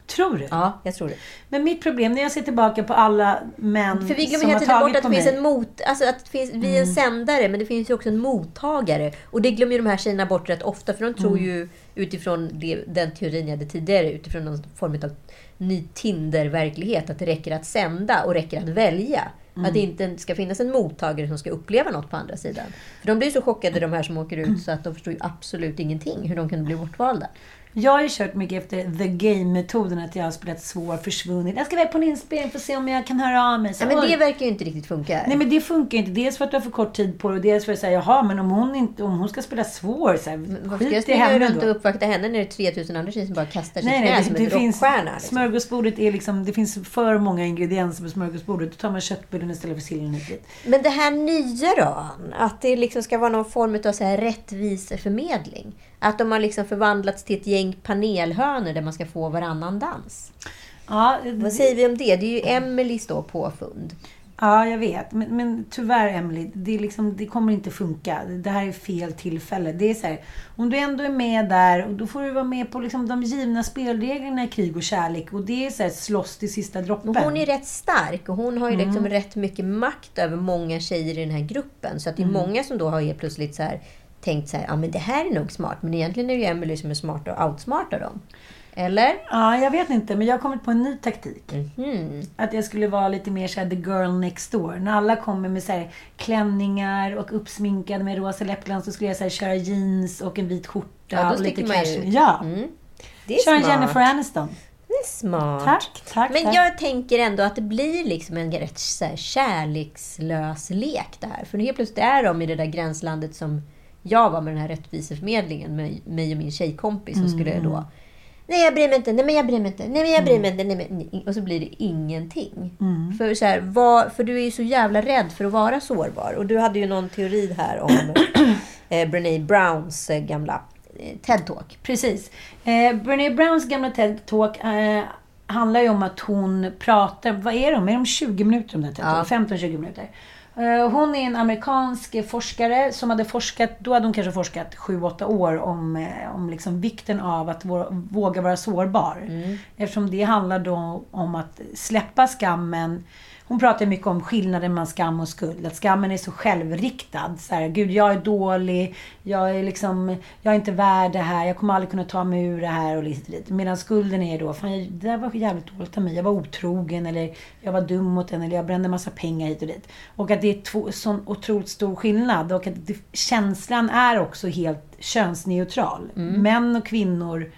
Tror du? Ja, jag tror det. Men mitt problem när jag ser tillbaka på alla män För vi glömmer som hela tiden bort att det finns mig. en mot... Alltså att det finns, vi är en sändare, men det finns ju också en mottagare. Och det glömmer ju de här tjejerna bort rätt ofta, för de tror ju utifrån det, den teorin jag hade tidigare, utifrån någon form av ny Tinder-verklighet, att det räcker att sända och räcker att välja. Att det inte ska finnas en mottagare som ska uppleva något på andra sidan. För de blir så chockade, de här som åker ut, så att de förstår ju absolut ingenting hur de kan bli bortvalda. Jag har ju kört mycket efter the game-metoden, att jag har spelat svår, försvunnit. Jag ska iväg på en inspelning för att se om jag kan höra av mig. Så, Ja, men det verkar ju inte riktigt funka. Nej men det funkar inte. Dels för att du har för kort tid på dig och dels för att säga jaha men om hon, inte, om hon ska spela svår, så här, Varför ska jag skit springa runt då. och uppvakta henne när det är 3000 andra tjejer som bara kastar sig Nej, nej, som det, en finns, rockstjärna? Liksom. smörgåsbordet är liksom, det finns för många ingredienser på smörgåsbordet. Då tar man köttbullen istället för sillen hit. Men det här nya då? Att det liksom ska vara någon form av så här rättviseförmedling? Att de har liksom förvandlats till ett gäng panelhönor där man ska få varannan dans? Ja, Vad säger vi om det? Det är ju Emelies då påfund. ja, jag vet. Men, men tyvärr, Emily, det, liksom, det kommer inte funka. Det här är fel tillfälle. Det är så här, om du ändå är med där, och då får du vara med på liksom de givna spelreglerna i krig och kärlek. Och det är så här, slåss till sista droppen. Hon är rätt stark och hon har ju liksom Mm. rätt mycket makt över många tjejer i den här gruppen. Så att det är Mm. många som då har helt plötsligt så här, tänkt så här, ja men det här är nog smart. Men egentligen är det ju Emily som är smart och outsmartar dem. Eller? Ja, jag vet inte, men jag har kommit på en ny taktik. Mhm. Att jag skulle vara lite mer såhär the girl next door. När alla kommer med så här klänningar och uppsminkade med rosa läppglans så skulle jag så här köra jeans och en vit skjorta Ja, och lite cash. Ja, Mm. Det är kör en smart. Jennifer Aniston. Det är smart. Tack, tack, Men tack. jag tänker ändå att det blir liksom en rätt så här kärlekslös lek det här. För helt plötsligt är de i det där gränslandet som jag var med den här rättviseförmedlingen med mig och min tjejkompis som skulle Mm. då Nej jag bryr mig inte, nej men jag bryr mig inte, nej men jag bryr mig inte, nej men... Och så blir det ingenting. Mm. För, så här, vad, för du är ju så jävla rädd för att vara sårbar. Och du hade ju någon teori här om eh, Brené Browns eh, gamla eh, TED-talk. Precis. Eh, Brené Browns gamla TED-talk eh, handlar ju om att hon pratar, vad är de? Är de 20 minuter de där TED Ja. 15-20 minuter. Eh, hon är en amerikansk forskare som hade forskat, då hade hon kanske forskat 7-8 år om, eh, om liksom vikten av att vå- våga vara sårbar. Eftersom det handlar då om att släppa skammen. Hon pratar mycket om skillnaden mellan skam och skuld. Att skammen är så självriktad. Så här, Gud, jag är dålig. Jag är liksom, jag är inte värd det här. Jag kommer aldrig kunna ta mig ur det här och lite dit. Medan skulden är då, fan, det där var jävligt dåligt av mig. Jag var otrogen eller jag var dum mot den eller jag brände massa pengar hit och dit. Och att det är två, sån otroligt stor skillnad. Och att det, känslan är också helt könsneutral. Män och kvinnor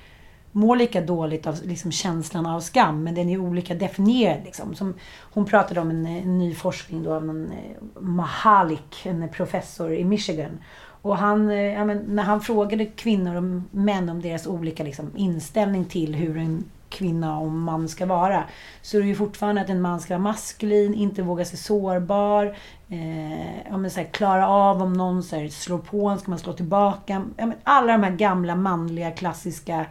mår lika dåligt av liksom, känslan av skam, men den är olika definierad. Liksom. Som hon pratade om en, en ny forskning då av någon eh, Mahalik, en professor i Michigan. Och han, eh, ja, men, när han frågade kvinnor och män om deras olika liksom, inställning till hur en kvinna och man ska vara. Så är det ju fortfarande att en man ska vara maskulin, inte våga sig sårbar. Eh, ja, men så här, klara av om någon så här, slår på en, ska man slå tillbaka. Ja, men alla de här gamla manliga klassiska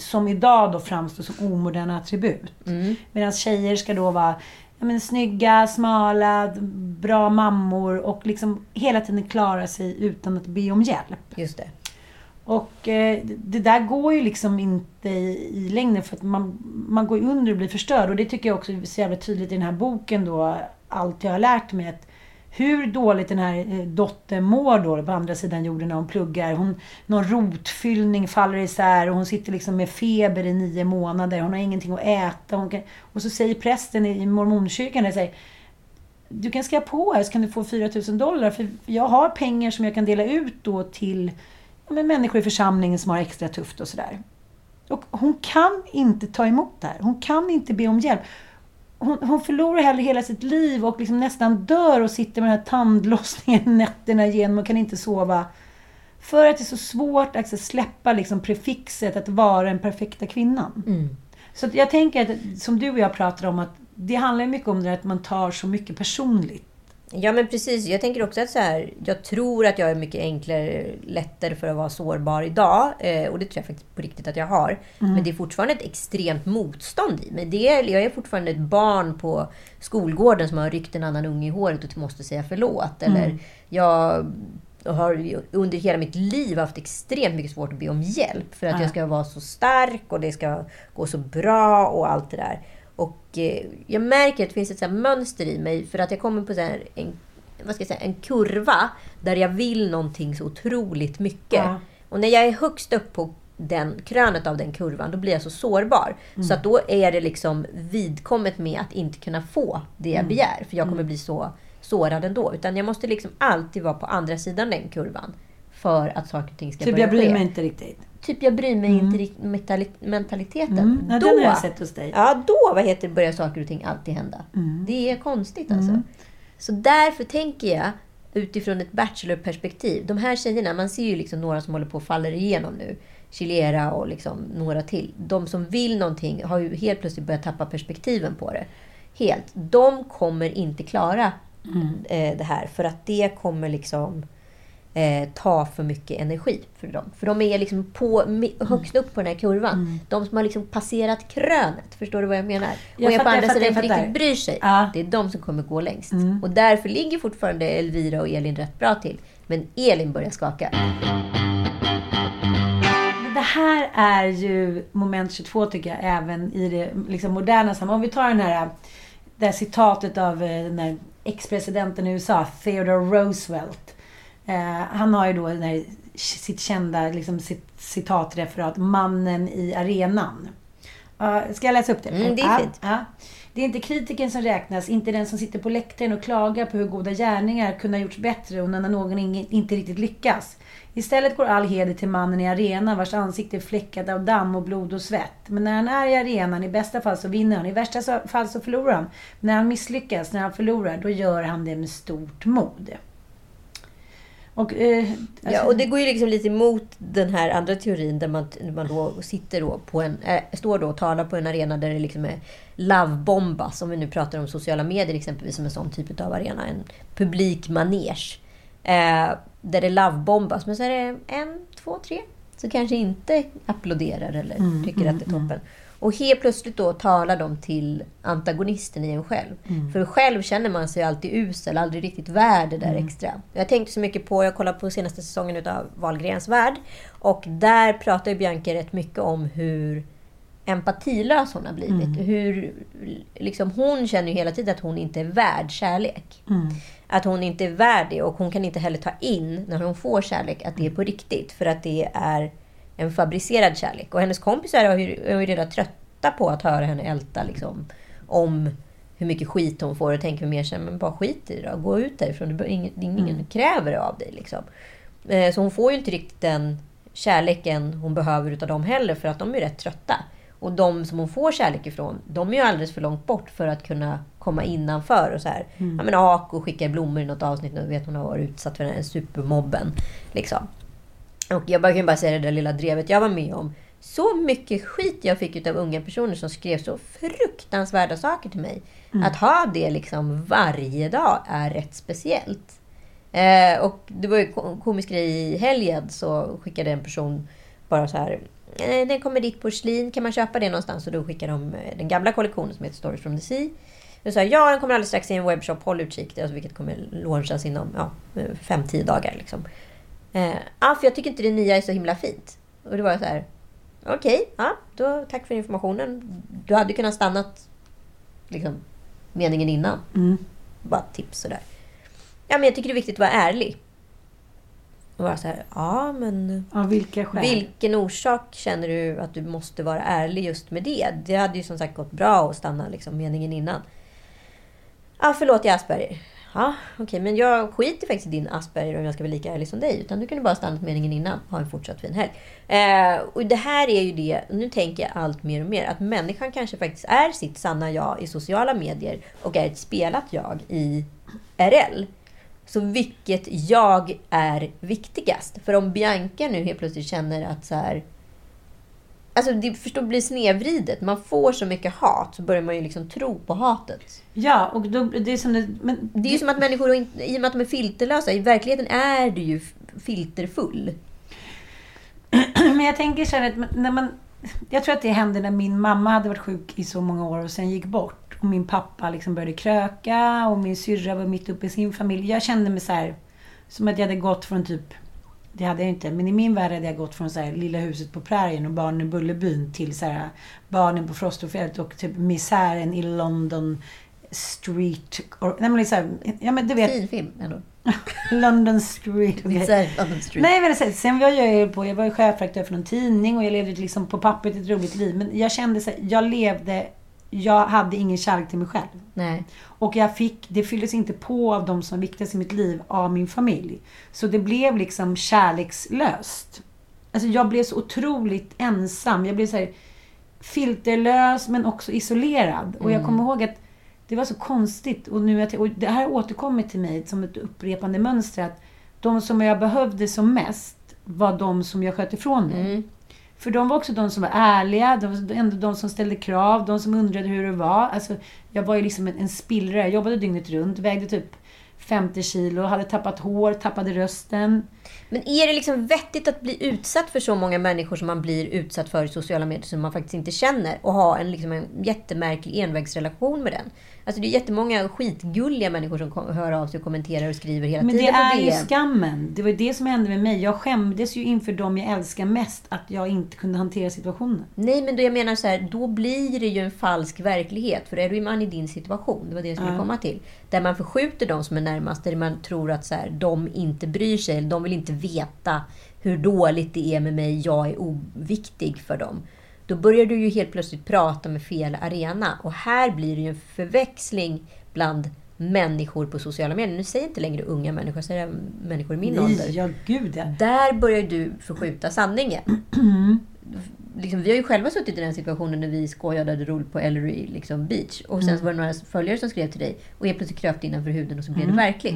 som idag då framstår som omoderna attribut. Mm. Medan tjejer ska då vara ja, men, snygga, smala, bra mammor och liksom hela tiden klara sig utan att be om hjälp. Just det. Och eh, det där går ju liksom inte i, i längden för att man, man går under och blir förstörd. Och det tycker jag också är så jävla tydligt i den här boken då. Allt jag har lärt mig. Att hur dåligt den här eh, dottern mår då på andra sidan jorden när hon pluggar. Hon, någon rotfyllning faller isär och hon sitter liksom med feber i nio månader. Hon har ingenting att äta. Hon kan, och så säger prästen i mormonkyrkan det säger du kan skriva på här så kan du få 4000 dollar för jag har pengar som jag kan dela ut då till men människor i församlingen som har extra tufft och sådär. Och hon kan inte ta emot det här. Hon kan inte be om hjälp. Hon, hon förlorar hellre hela sitt liv och liksom nästan dör och sitter med den här tandlossningen nätterna igenom och kan inte sova. För att det är så svårt att släppa liksom prefixet att vara den perfekta kvinnan. Mm. Så jag tänker att, som du och jag pratar om, att det handlar mycket om det att man tar så mycket personligt. Ja men precis. Jag tänker också att så här, jag tror att jag är mycket enklare, lättare för att vara sårbar idag. Eh, och det tror jag faktiskt på riktigt att jag har. Mm. Men det är fortfarande ett extremt motstånd i mig. Det är, jag är fortfarande ett barn på skolgården som har ryckt en annan unge i håret och måste säga förlåt. Mm. Eller jag har under hela mitt liv haft extremt mycket svårt att be om hjälp. För att mm. jag ska vara så stark och det ska gå så bra och allt det där. Och eh, jag märker att det finns ett mönster i mig för att jag kommer på så en, vad ska jag säga, en kurva där jag vill någonting så otroligt mycket. Ja. Och när jag är högst upp på den krönet av den kurvan, då blir jag så sårbar. Mm. Så att då är det liksom vidkommet med att inte kunna få det jag mm. begär. För jag kommer mm. bli så sårad ändå. Utan jag måste liksom alltid vara på andra sidan den kurvan. För att saker och ting ska typ börja ske. Typ jag bryr mig inte riktigt typ jag bryr mig mm. inte mentaliteten. Mm. Ja, då, den har jag sett hos dig. Ja, då vad heter, börjar saker och ting alltid hända. Mm. Det är konstigt alltså. Mm. Så därför tänker jag utifrån ett bachelorperspektiv. De här tjejerna, man ser ju liksom några som håller på att falla igenom nu. Chilera och liksom några till. De som vill någonting har ju helt plötsligt börjat tappa perspektiven på det. Helt. De kommer inte klara mm. eh, det här. För att det kommer liksom eh, ta för mycket energi för dem. För de är liksom på, högst upp på den här kurvan. Mm. De som har liksom passerat krönet. Förstår du vad jag menar? Jag och är på andra sidan inte riktigt bryr sig. Ja. Det är de som kommer gå längst. Mm. Och därför ligger fortfarande Elvira och Elin rätt bra till. Men Elin börjar skaka. Det här är ju moment 22 tycker jag, även i det liksom, moderna samhället. Om vi tar den här, det här citatet av eh, den här ex-presidenten i USA, Theodore Roosevelt. Eh, han har ju då här, sitt kända liksom, sitt citatreferat Mannen i arenan. Uh, ska jag läsa upp det? Mm, det är fint. Ja, ja. Det är inte kritiken som räknas, inte den som sitter på läktaren och klagar på hur goda gärningar kunde ha gjorts bättre och när någon inte riktigt lyckas. Istället går all heder till mannen i arenan vars ansikte är fläckat av damm och blod och svett. Men när han är i arenan, i bästa fall så vinner han, i värsta fall så förlorar han. När han misslyckas, när han förlorar, då gör han det med stort mod. Och, eh, alltså... Ja, och det går ju liksom lite emot den här andra teorin där man, man då sitter då på en, äh, står då och talar på en arena där det liksom är lovebombas. Om vi nu pratar om sociala medier exempelvis som en sån typ av arena. En publik manege. Eh, där det lovebombas. Men så är det en, två, tre. Så kanske inte applåderar eller mm, tycker mm, att det är mm. toppen. Mm. Och helt plötsligt då talar de till antagonisten i en själv. Mm. För själv känner man sig alltid usel, aldrig riktigt värd det där mm. extra. Jag tänkte så mycket på, jag kollade på senaste säsongen av Wahlgrens värld. Och där pratar Bianca rätt mycket om hur empatilös hon har blivit. Mm. Hur, liksom, hon känner ju hela tiden att hon inte är värd kärlek. Mm. Att hon inte är värd det och hon kan inte heller ta in, när hon får kärlek, att det är på riktigt. För att det är en fabricerad kärlek. Och hennes kompisar är ju, är ju redan trötta på att höra henne älta liksom, om hur mycket skit hon får och tänker mer så men bara skit i det då. Gå ut därifrån. Det ingen, ingen mm. kräver det av dig. Liksom. Eh, så hon får ju inte riktigt den kärleken hon behöver utav dem heller för att de är rätt trötta. Och de som hon får kärlek ifrån, de är ju alldeles för långt bort för att kunna komma innanför. Och så här. Mm. Ja, men Ako skickar blommor i något avsnitt nu. Vet hon har varit utsatt för den här supermobben. Liksom. Och jag bara- kan bara säga det där lilla drevet jag var med om. Så mycket skit jag fick utav unga personer som skrev så fruktansvärda saker till mig. Att ha det liksom varje dag är rätt speciellt. Eh, och det var ju en komisk grej i helgen så skickade en person bara så här. Eh, den kommer ditt porslin, kan man köpa det någonstans? Och då skickade de eh, den gamla kollektionen som heter Stories from the Sea. Så här, ja, den kommer alldeles strax i en webbshop, håll utkik. Alltså, vilket kommer launchas inom ja, 5-10 dagar. Liksom. Eh, ja, för jag tycker inte det nya är så himla fint. Och det var så här, okej, ja, då, tack för informationen. Du hade kunnat stannat liksom, meningen innan. Mm. Bara tips sådär. Ja, men jag tycker det är viktigt att vara ärlig. Och bara så här, ja men... Av vilka skäl? Vilken orsak känner du att du måste vara ärlig just med det? Det hade ju som sagt gått bra att stanna liksom meningen innan. Ja, förlåt jag är Asperger. Ja, okej, men jag skiter faktiskt i din Asperger om jag ska vara lika ärlig som dig. Utan du kunde bara stannat meningen innan. Ha en fortsatt fin helg. Eh, och det här är ju det, nu tänker jag allt mer och mer, att människan kanske faktiskt är sitt sanna jag i sociala medier och är ett spelat jag i RL. Så vilket jag är viktigast? För om Bianca nu helt plötsligt känner att så här... Alltså det förstår, blir snedvridet. Man får så mycket hat så börjar man ju liksom tro på hatet. Ja, och då, det är som det, men Det är ju som att människor, inte- i och med att de är filterlösa, i verkligheten är du ju filterfull. Men jag tänker så här att när man... Jag tror att det hände när min mamma hade varit sjuk i så många år och sen gick bort. Och min pappa liksom började kröka och min syrra var mitt uppe i sin familj. Jag kände mig så här... Som att jag hade gått från typ... Det hade jag inte, men i min värld hade jag gått från så här, lilla huset på prärien och barnen i Bullerbyn till så här, barnen på Frostofjället och typ misären i London Street. Och, nej men liksom, ja men du vet, Fin film ändå. London Street. okej. Misär London Street. Nej men så- sen var jag på, jag var ju chefredaktör för någon tidning och jag levde liksom på pappret ett roligt liv. Men jag kände så här, jag levde, jag hade ingen kärlek till mig själv. Nej. Och jag fick, det fylldes inte på av de som var viktigast i mitt liv, av min familj. Så det blev liksom kärlekslöst. Alltså jag blev så otroligt ensam. Jag blev så här filterlös men också isolerad. Och jag kommer ihåg att det var så konstigt. Och, nu att, och det här har återkommit till mig som ett upprepande mönster. Att de som jag behövde som mest var de som jag sköt ifrån mig. För de var också de som var ärliga, de var ändå de som ställde krav, de som undrade hur det var. Alltså, jag var ju liksom en, en spillra. Jag jobbade dygnet runt, vägde typ 50 kilo, hade tappat hår, tappade rösten. Men är det liksom vettigt att bli utsatt för så många människor som man blir utsatt för i sociala medier som man faktiskt inte känner och ha en, liksom en jättemärklig envägsrelation med den? Alltså det är jättemånga skitgulliga människor som kom, hör av sig och kommenterar och skriver hela Men det tiden på är ju skammen. Det var ju det som hände med mig. Jag skämdes ju inför dem jag älskar mest, att jag inte kunde hantera situationen. Nej, men då jag menar så här, då blir det ju en falsk verklighet. För är man i din situation, det var det jag skulle komma till. Där man förskjuter de som är närmast, där man tror att så här, de inte bryr sig, eller de vill inte veta hur dåligt det är med mig, jag är oviktig för dem. Då börjar du ju helt plötsligt prata med fel arena. Och här blir det ju en förväxling bland människor på sociala medier. Nu säger jag inte längre unga människor, jag säger människor i min ålder. Nej, ja gud ja. Där börjar du förskjuta sanningen. liksom, vi har ju själva suttit i den situationen när vi skojade hade roligt på Ellery liksom, beach. Och sen så var det några följare som skrev till dig och helt plötsligt kröp det innanför huden och så blev det verkligt.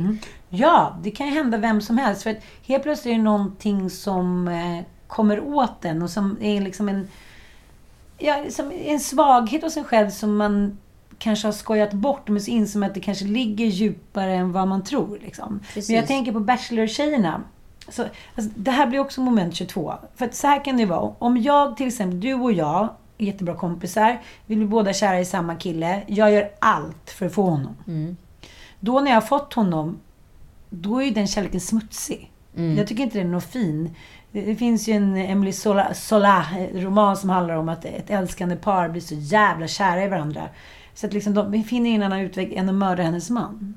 Ja, det kan ju hända vem som helst. För helt plötsligt är det någonting som eh, kommer åt en och som är liksom en, ja, som en svaghet hos en själv som man kanske har skojat bort men så inser man att det kanske ligger djupare än vad man tror. Liksom. Men jag tänker på Bachelor-tjejerna. Så, alltså, det här blir också moment 22. För att så här kan det vara. Om jag till exempel, du och jag, är jättebra kompisar. Vi blir båda kära i samma kille. Jag gör allt för att få honom. Då när jag har fått honom, då är ju den kärleken smutsig. Jag tycker inte den är något fin. Det, finns ju en Emily Sola, Sola eh, roman som handlar om att ett älskande par blir så jävla kära i varandra. Så att liksom de finner ingen annan utväg än att mörda hennes man.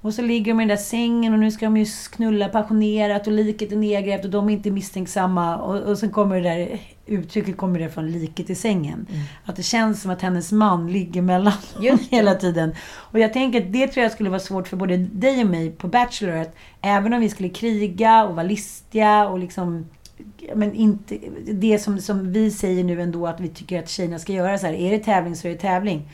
Och så ligger de i den där sängen och nu ska de ju knulla passionerat och liket är nedgrävt och de är inte misstänksamma. Och, och sen kommer det där uttrycket kommer det från liket i sängen. Att det känns som att hennes man ligger mellan dem hela tiden. Och jag tänker att det tror jag skulle vara svårt för både dig och mig på Bachelor. Att även om vi skulle kriga och vara listiga och liksom men inte, det som, som vi säger nu ändå att vi tycker att tjejerna ska göra så här. Är det tävling så är det tävling.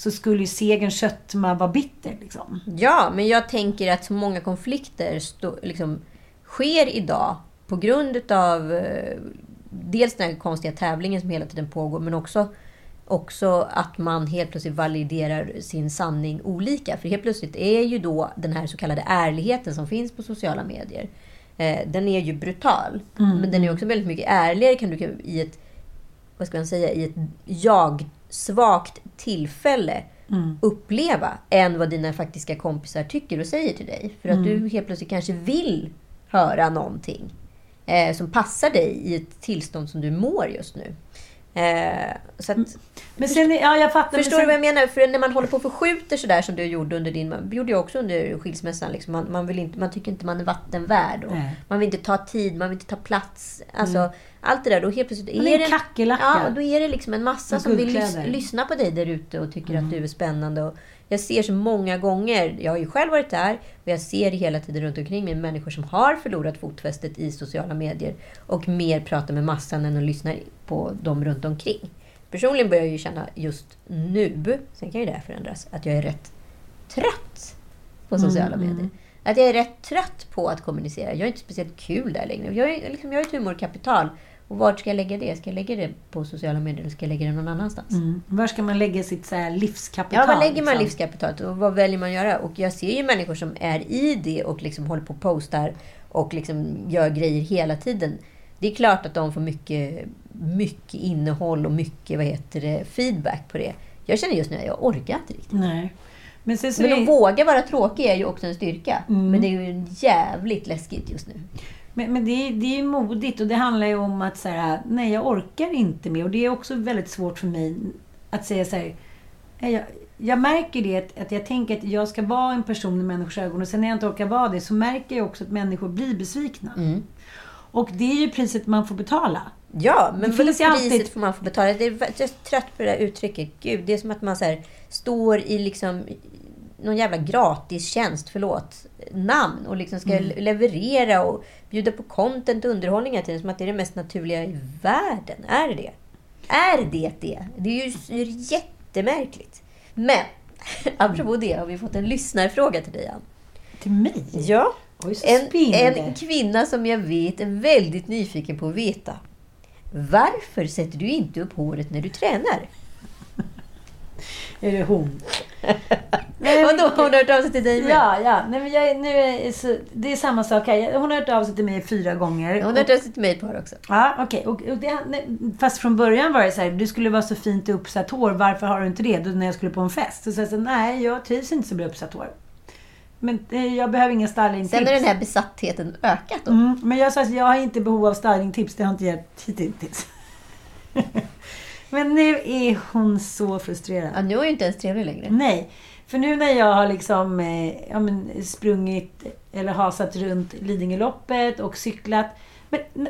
Så skulle ju segern sötma vara bitter liksom. Ja, men jag tänker att så många konflikter stå, liksom, sker idag på grund av eh, dels den här konstiga tävlingen som hela tiden pågår, men också, också att man helt plötsligt validerar sin sanning olika. För helt plötsligt är ju då den här så kallade ärligheten som finns på sociala medier, eh, den är ju brutal. Men den är också väldigt mycket ärligare kan du i ett, vad ska man säga, i ett jag-svagt tillfälle uppleva än vad dina faktiska kompisar tycker och säger till dig. För att du helt plötsligt kanske vill höra någonting eh, som passar dig i ett tillstånd som du mår just nu. Eh, så att, Men sen, ja jag fattar. Förstår sen, du vad jag menar? För när man håller på och förskjuter sådär som du gjorde under din... Gjorde jag också under skilsmässan. Liksom. Man, man, vill inte, man tycker inte man är vattenvärd. Man vill inte ta tid, man vill inte ta plats. Alltså, Allt det där. Då helt plötsligt Man är en kackerlacka. Ja, då är det liksom en massa som vill lys, lyssna på dig där ute och tycker att du är spännande. Och jag ser så många gånger, jag har ju själv varit där, och jag ser det hela tiden runt omkring mig, människor som har förlorat fotfästet i sociala medier och mer pratar med massan än att lyssna på dem runt omkring. Personligen börjar jag ju känna just nu, sen kan ju det här förändras, att jag är rätt trött på sociala medier. Att jag är rätt trött på att kommunicera. Jag är inte speciellt kul där längre. Jag, är, liksom, jag ett humorkapital. Och vart ska jag lägga det? Ska jag lägga det på sociala medier eller ska jag lägga det någon annanstans? Mm. Var ska man lägga sitt så här, livskapital? Ja, var lägger man liksom? livskapitalet och vad väljer man att göra? Och jag ser ju människor som är i det och liksom håller på och postar och liksom gör grejer hela tiden. Det är klart att de får mycket, mycket innehåll och mycket vad heter det, feedback på det. Jag känner just nu att jag orkar inte riktigt. Nej. Men sen så Men är, att våga vara tråkig är ju också en styrka. Mm. Men det är ju jävligt läskigt just nu. Men, men det, är, det är modigt och det handlar ju om att så här, nej jag orkar inte mer. Och det är också väldigt svårt för mig att säga så här, "Nej, jag, jag märker det att, att jag tänker att jag ska vara en person i människors ögon och sen när jag inte orkar vara det så märker jag också att människor blir besvikna. Mm. Och det är ju priset man får betala. Ja, men Det finns ju priset alltid- får man få betala. Det är, jag är trött på det där uttrycket. Gud, det är som att man så här, står i liksom någon jävla gratistjänst, förlåt, namn och liksom ska Mm. leverera och bjuda på content och underhållning hela tiden som att det är det mest naturliga i världen. Är det det? Är det det? Det är ju jättemärkligt. Men, apropå det har vi fått en lyssnarfråga till dig, Ann. Till mig? Ja. Oj, En, en kvinna som jag vet är väldigt nyfiken på att veta. Varför sätter du inte upp håret när du tränar? Är det hon? Nej, Vadå, har hon hört av sig till dig med? Ja, ja. Nej, men jag, nu är, så, det är samma sak här. Hon har hört av sig till mig fyra gånger. Hon har hört av sig till mig ett par också. Ja, okej. Och, och det, nej, fast från början var det så här, du skulle vara så fint uppsatt hår, varför har du inte det? Då när jag skulle på en fest. Så sa jag så, nej, jag trivs inte så bra uppsatt hår. Men eh, jag behöver inga stylingtips. Sen har den här besattheten ökat då. mm, men jag sa att jag har inte behov av stylingtips, det har inte hjälpt hittills. men nu är hon så frustrerad. Ja, nu är hon ju inte ens trevlig längre. Nej, för nu när jag har liksom eh, ja, men, sprungit eller hasat runt Lidingöloppet och cyklat. Men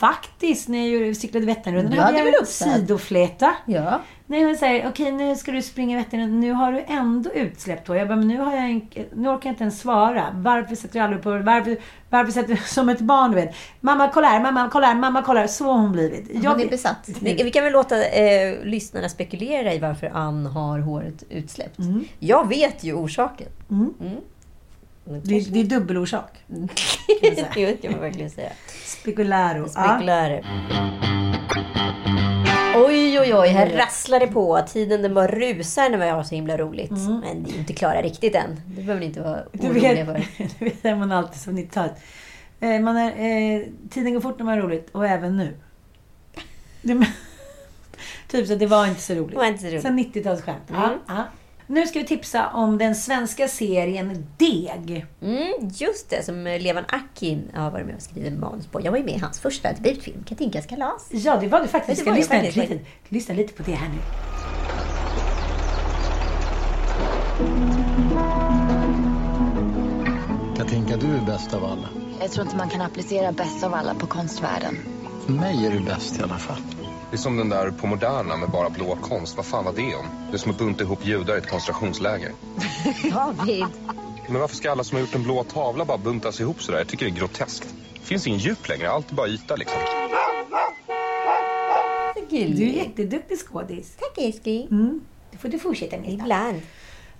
faktiskt, när jag cyklade Vätternrundan hade jag väl en sidofläta. Ja. Nej, hon säger, okej nu ska du springa Vätternrundan, nu har du ändå utsläppt hår. Jag bara, men nu, har jag en, nu orkar jag inte ens svara. Varför sätter du aldrig på varför, varför sätter du som ett barn, du vet. Mamma kolla här, mamma kolla här, mamma kolla här. Så har hon blivit. Jag, Hon är besatt. Vi vi kan väl låta eh, lyssnarna spekulera i varför Ann har håret utsläppt. Jag vet ju orsaken. Mm. Mm. Det, det är dubbelorsak. det kan man verkligen säga. Spekularo. Ja. Spekulärer. Oj, oj, oj. Här rasslar det på. Tiden den bara rusar när vi har så himla roligt. Men det är inte klara riktigt än. Det behöver ni inte vara Du oroliga vet, för. du vet är man alltid som 90-talet. Eh, man är, eh, tiden går fort när man har roligt och även nu. Det, typ så det var inte så roligt. Det var inte så roligt. Sen 90-talsskämt. Ja, Mm. ja. Nu ska vi tipsa om den svenska serien Deg. Mm, just det, som Levan Akin har varit med och skrivit manus på. Jag var ju med i hans första debutfilm, Katinkas kalas. Ja, det var det faktiskt. Vi ska lyssna, faktiskt. lite, lyssna lite på det här nu. tänka du är bäst av alla. Jag tror inte man kan applicera bäst av alla på konstvärlden. För mig är du bäst i alla fall. Det är som den där på Moderna med bara blå konst. Vad fan var det om? Det är som att bunta ihop judar i ett koncentrationsläger. David. Men varför ska alla som har gjort en blå tavla bara buntas ihop sådär? Jag tycker det är groteskt. Det finns ingen djup längre, allt är bara yta liksom. Du är jätteduktig skådis. Tack älskling. Mm. Det får du fortsätta med. Ibland.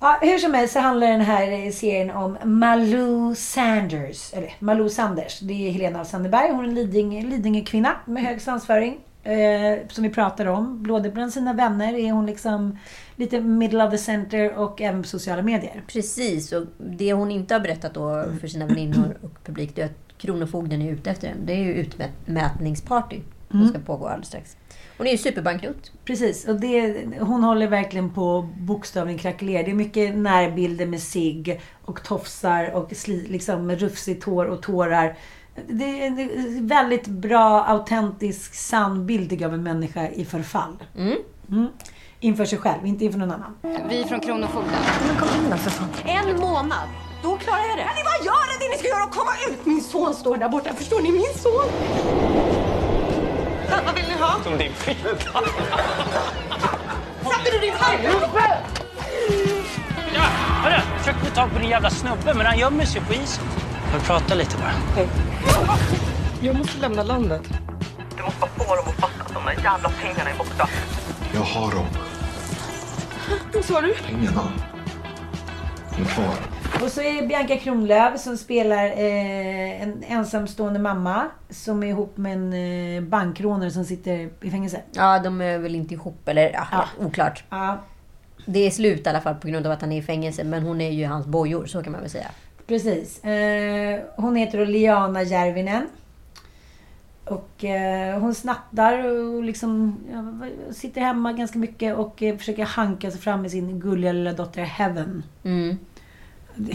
Ja, hur som helst så handlar den här eh, serien om Malou Sanders. Eller Malou Sanders. Det är Helena Sandberg. Hon är en Lidingö, Lidingö-kvinna med hög svansföring. Eh, som vi pratar om. Både bland sina vänner är hon liksom lite middle of the center och även på sociala medier. Precis, och det hon inte har berättat då för sina väninnor och publik det är att Kronofogden är ute efter henne. Det är ju utmätningsparty som ska pågå alldeles strax. Hon är ju superbankrutt. Precis, och det, hon håller verkligen på bokstavligen krackelera. Det är mycket närbilder med sig och tofsar och sli, liksom rufsigt hår och tårar. Det är en väldigt bra, autentisk, sann bild av en människa i förfall. Mm. Mm. Inför sig själv, inte inför någon annan. Vi är från Kronofogden. Men kom in då för fan. En månad, då klarar jag det. Kan ni bara göra det ni ska göra och komma ut? Min son står där borta, förstår ni? Min son! Vad vill ni ha? Som din fitta. Satte du din herre? Ja, hörru! Försöker få tag på din jävla snubbe, men han gömmer sig på isen. Jag prata lite bara. Jag måste lämna landet. Du måste bara få dem att fatta att de där jävla pengarna är borta. Jag har dem. Vad sa du? Pengarna. De är kvar. Och så är Bianca Kronlöf som spelar eh, en ensamstående mamma som är ihop med en eh, bankrånare som sitter i fängelse. Ja, de är väl inte ihop, eller ja, oklart. Ja, Det är slut i alla fall på grund av att han är i fängelse, men hon är ju hans bojor, så kan man väl säga. Precis. Eh, hon heter då Liana Järvinen. Och eh, hon snattar och liksom ja, sitter hemma ganska mycket och eh, försöker hanka sig fram med sin gulliga lilla dotter Heaven. Mm. Det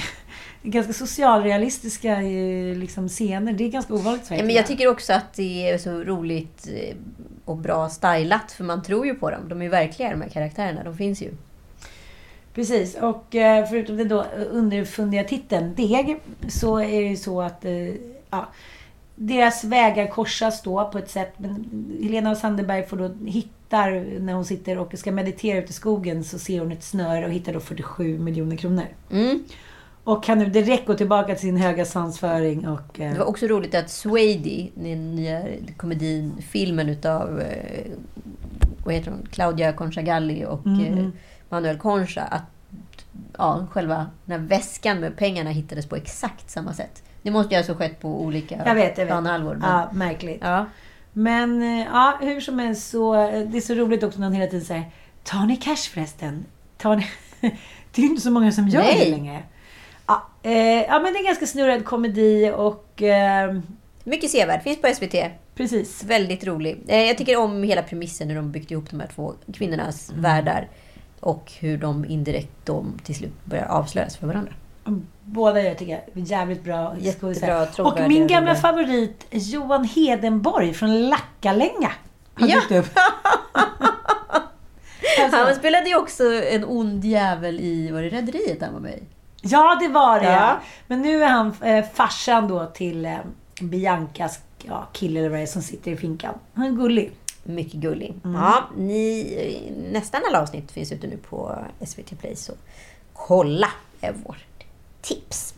är ganska socialrealistiska eh, liksom, scener. Det är ganska ovanligt. Ja, men jag tycker också att det är så roligt eh, och bra stylat, för man tror ju på dem. De är ju verkliga, de här karaktärerna. De finns ju. Precis, och eh, förutom den då underfundiga titeln Deg så är det ju så att eh, ja, deras vägar korsas då på ett sätt. Men Helena Sandberg får då hittar när hon sitter och ska meditera ute i skogen så ser hon ett snöre och hittar då 47 miljoner kronor. Mm. Och kan nu direkt gå tillbaka till sin höga svansföring och... eh, Det var också roligt att Swady, den nya komedin, filmen utav eh, vad heter hon? Claudia Conchagalli och Mhm. eh, Manuel Concha, att ja, själva den väskan med pengarna hittades på exakt samma sätt. Det måste ju alltså ha skett på olika Jag vet, jag vet. planhalvor. men- Ja, märkligt. Ja. Men eh, ja, hur som helst så... eh, Det är så roligt också när hon hela tiden säger Tar ni cash förresten? Tar ni... det är ju inte så många som gör Nej. det längre. Ja, eh, ja, men det är en ganska snurrad komedi och... Eh, Mycket sevärd. Finns på SVT. Precis. Väldigt rolig. Eh, Jag tycker om hela premissen hur de byggt ihop de här två kvinnornas Mm. världar. Och hur de indirekt då till slut börjar avslöjas för varandra. båda jag tycker jag är jävligt bra skådespelare. Och min gamla favorit Johan Hedenborg från Lackalänga har Ja. dykt upp. Alltså. Han spelade ju också en ond jävel i, var det Rederiet han var med? Ja, det var det. Ja. Men nu är han eh, farsan då till eh, Biancas ja, kille eller vad det är som sitter i finkan. Han är gullig. Mycket gullig. Mm. Ja, ni, nästan alla avsnitt finns ute nu på SVT Play, så kolla är vårt tips.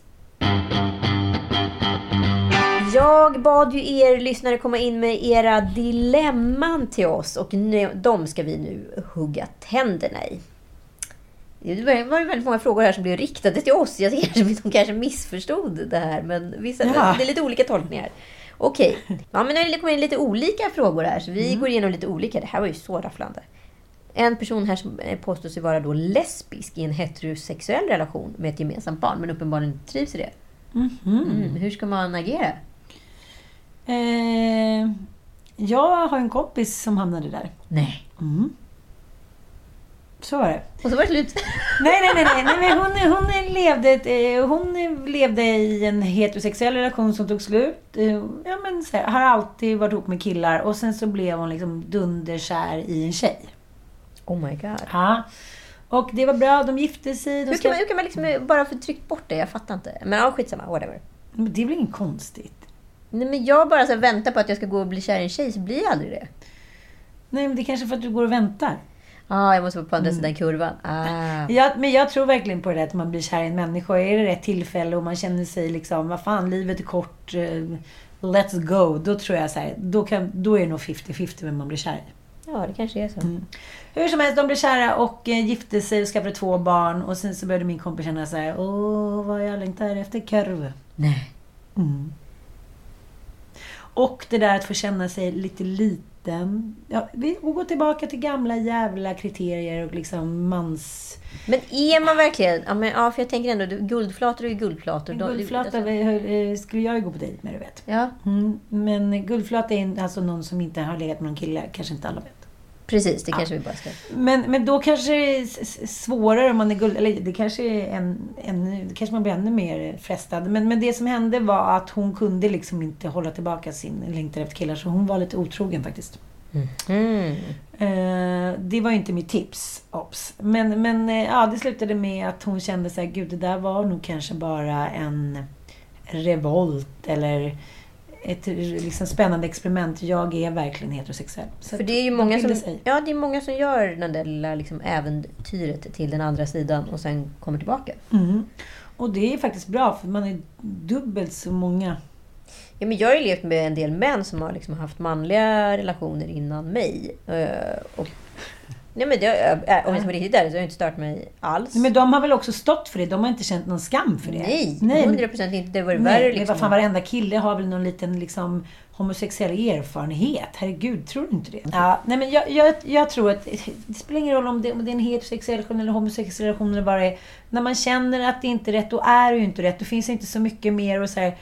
Jag bad ju er lyssnare komma in med era dilemman till oss och nu, de ska vi nu hugga tänderna i. Det var ju väldigt många frågor här som blev riktade till oss. Jag kanske, de kanske missförstod det här, men vissa, Ja. det är lite olika tolkningar. Okej, ja, men nu kommer in lite olika frågor här, så vi går igenom lite olika. Det här var ju så rafflande. En person här som eh, påstår sig vara då lesbisk i en heterosexuell relation med ett gemensamt barn, men uppenbarligen trivs i det. Mm, hur ska man agera? Eh, jag har en kompis som hamnade där. Nej. Mm. Så var det. Och så var det slut. Nej, nej, nej. nej, nej men hon, hon, levde, eh, hon levde i en heterosexuell relation som tog slut. Eh, Ja, men så här, har alltid varit ihop med killar och sen så blev hon liksom dunderkär i en tjej. Oh my god. Ja. Och det var bra, de gifte sig. De Hur kan man, hur kan man liksom bara få tryckt bort det? Jag fattar inte. Men ja, skitsamma. Whatever. Men det är väl inget konstigt? Nej, men jag bara så väntar på att jag ska gå och bli kär i en tjej, så blir jag aldrig det. Nej, men det är kanske för att du går och väntar. Ah, jag måste vara på andra Mm. sidan kurvan. Ah. Ja, men jag tror verkligen på det där att man blir kär i en människa. Är det rätt tillfälle och man känner sig liksom, vad fan, livet är kort, eh, let's go. Då tror jag så här, då, kan, då är det nog 50-50 vem man blir kär i. Ja, det kanske är så. Mm. Hur som helst, de blev kära och eh, gifte sig och skaffade två barn. Och sen så började min kompis känna så här, åh, vad jag längtar efter korv. Nej. Mm. Och det där att få känna sig lite liten. Ja, vi går tillbaka till gamla jävla kriterier och liksom mans... Men är man verkligen... Ja, men, ja för jag tänker ändå, du- guldflator är ju guldflator. En guldflata alltså- skulle jag ju gå på dejt med, du vet. Ja, Mm, men guldflata är alltså någon som inte har legat med någon kille, kanske inte alla vet. Precis. Det kanske vi bara ska... Men, men då kanske det är svårare om man är guld... Eller det kanske är en, en, det kanske man blir ännu mer frestad. Men, men det som hände var att hon kunde liksom inte hålla tillbaka sin längtan efter killar. Så hon var lite otrogen faktiskt. Mm. Eh, det var ju inte mitt tips, obs. Men, men eh, ja, det slutade med att hon kände så här, gud det där var nog kanske bara en revolt eller ett liksom, spännande experiment. Jag är verkligen heterosexuell. Så För det är ju många som, sig. ja, det är många som gör den där lilla liksom, äventyret till den andra sidan och sen kommer tillbaka. Mm. Och det är faktiskt bra för man är dubbelt så många. Ja, men jag har ju levt med en del män som har liksom haft manliga relationer innan mig. Eh, Och, nej, men det, äh, om jag ska vara riktigt ärlig så har det inte stört mig alls. Men de har väl också stått för det? De har inte känt någon skam för det? Nej, Nej, men- 100 procent inte. Det var Nej, värre men liksom. vad fan, varenda kille har väl någon liten liksom, homosexuell erfarenhet? Herregud, tror du inte det? Ja, nej, men jag, jag, jag tror att det spelar ingen roll om det, om det är en heterosexuell relation eller homosexuell relation eller det är. När man känner att det inte är rätt, då är det ju inte rätt. Då finns det inte så mycket mer att så här,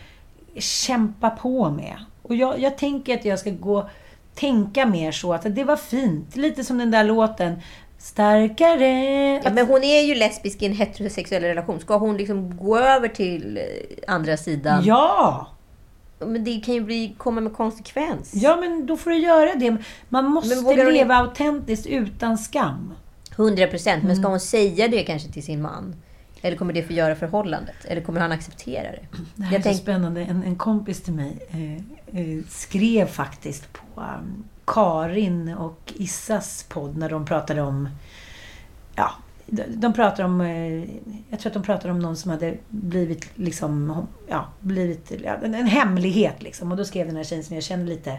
kämpa på med. Och jag, jag tänker att jag ska gå tänka mer så att det var fint. Lite som den där låten. Starkare. Ja, men hon är ju lesbisk i en heterosexuell relation. Ska hon liksom gå över till eh, andra sidan? Ja! Men det kan ju bli, komma med konsekvens. Ja, men då får du göra det. Man måste vågar hon leva autentiskt utan skam. 100 procent. Men Mm. ska hon säga det kanske till sin man? Eller kommer det förgöra förhållandet? Eller kommer han acceptera det? Det här är så spännande. En, en kompis till mig eh, Eh, skrev faktiskt på um, Karin och Issas podd när de pratade om... Ja, de, pratade pratar om... Eh, jag tror att de pratade om någon som hade blivit liksom... Ja, blivit... En, en hemlighet liksom. Och då skrev den här tjejen som jag känner lite...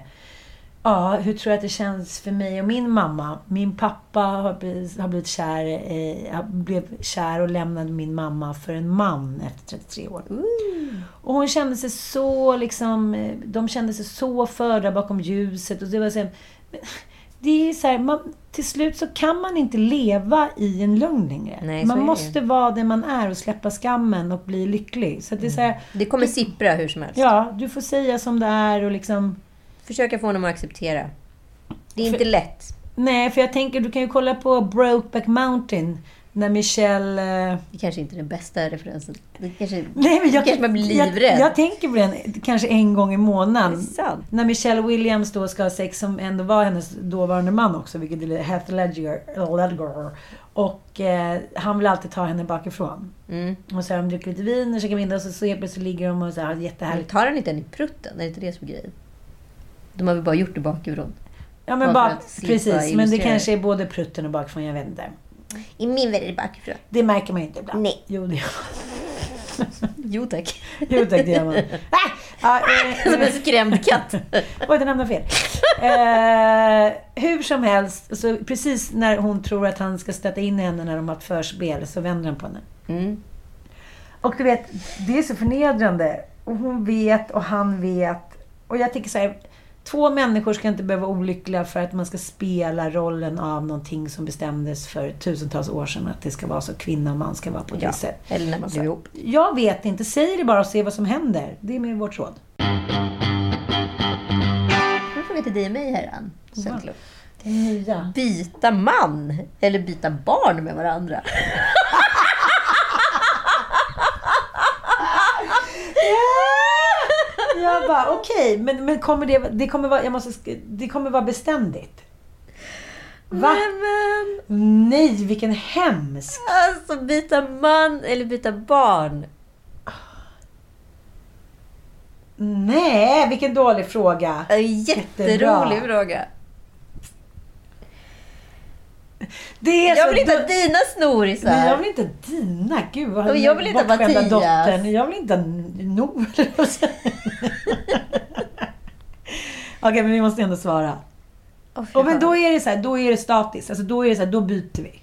Ja, hur tror jag att det känns för mig och min mamma? Min pappa har blivit, har blivit kär, eh, blev kär och lämnade min mamma för en man efter 33 år. Och hon kände sig så liksom, de kände sig så förda bakom ljuset. Och det var så här, det är så här, man, till slut så kan man inte leva i en lögn längre. Nej, man måste vara den man är och släppa skammen och bli lycklig. Så det är så här, Det kommer sippra hur som helst. ja, du får säga som det är och liksom... Försöka få honom att acceptera. Det är inte lätt. Nej, för jag tänker, du kan ju kolla på Brokeback Mountain. När Michelle... eh, Det kanske inte är den bästa referensen. Det kanske, Nej, men jag, kanske man blir jag, livrädd. jag tänker på den kanske en gång i månaden. När Michelle Williams då ska ha sex, som ändå var hennes dåvarande man också, vilket är Heath Ledger. Ledger. Och eh, han vill alltid ta henne bakifrån. Mm. Och så har de druckit lite vin och käkat middag och så, så helt plötsligt ligger de och så här, har Men jättehärligt. tar han inte den i prutten? Är det inte det som är grejen? De har väl bara gjort det bakifrån? Ja men bara slippa precis. Men det kanske är både prutten och bakifrån, jag vet inte. I min värld är det bakifrån. Det märker man ju inte ibland. Nej. Jo, det gör Jo tack. Jo tack, det gör man. Ah! Eh, Som en skrämd katt. Oj, den hamnade fel. Eh, hur som helst, så precis när hon tror att han ska stöta in henne när de har ett förspel, så vänder han på henne. Mm. Och du vet, det är så förnedrande. Och hon vet och han vet. Och jag tycker så här, två människor ska inte behöva vara olyckliga för att man ska spela rollen av någonting som bestämdes för tusentals år sedan. Att det ska vara så, kvinna och man ska vara på det Ja, sättet. eller när man blir ihop. Jag vet inte, säg det bara och se vad som händer. Det är med vårt råd. Jag frågar till dig och mig här, Ann. Nya. Byta man eller byta barn med varandra? Jag bara, okej, men, men kommer det, det kommer vara, jag måste, det kommer vara beständigt. Va? Men, Nej, vilken hemsk. alltså byta man eller byta barn? Nej, vilken dålig fråga. Jätterolig fråga. Det är Jag vill inte ha dina snorisar. Nej, jag vill inte dina. Gud vad Och jag vill inte ha Mattias. dottern. Jag vill inte ha Noel. Okej, men vi måste ändå svara. Fy Och men då är det så här, då är det statiskt. Alltså då är det så här, då byter vi.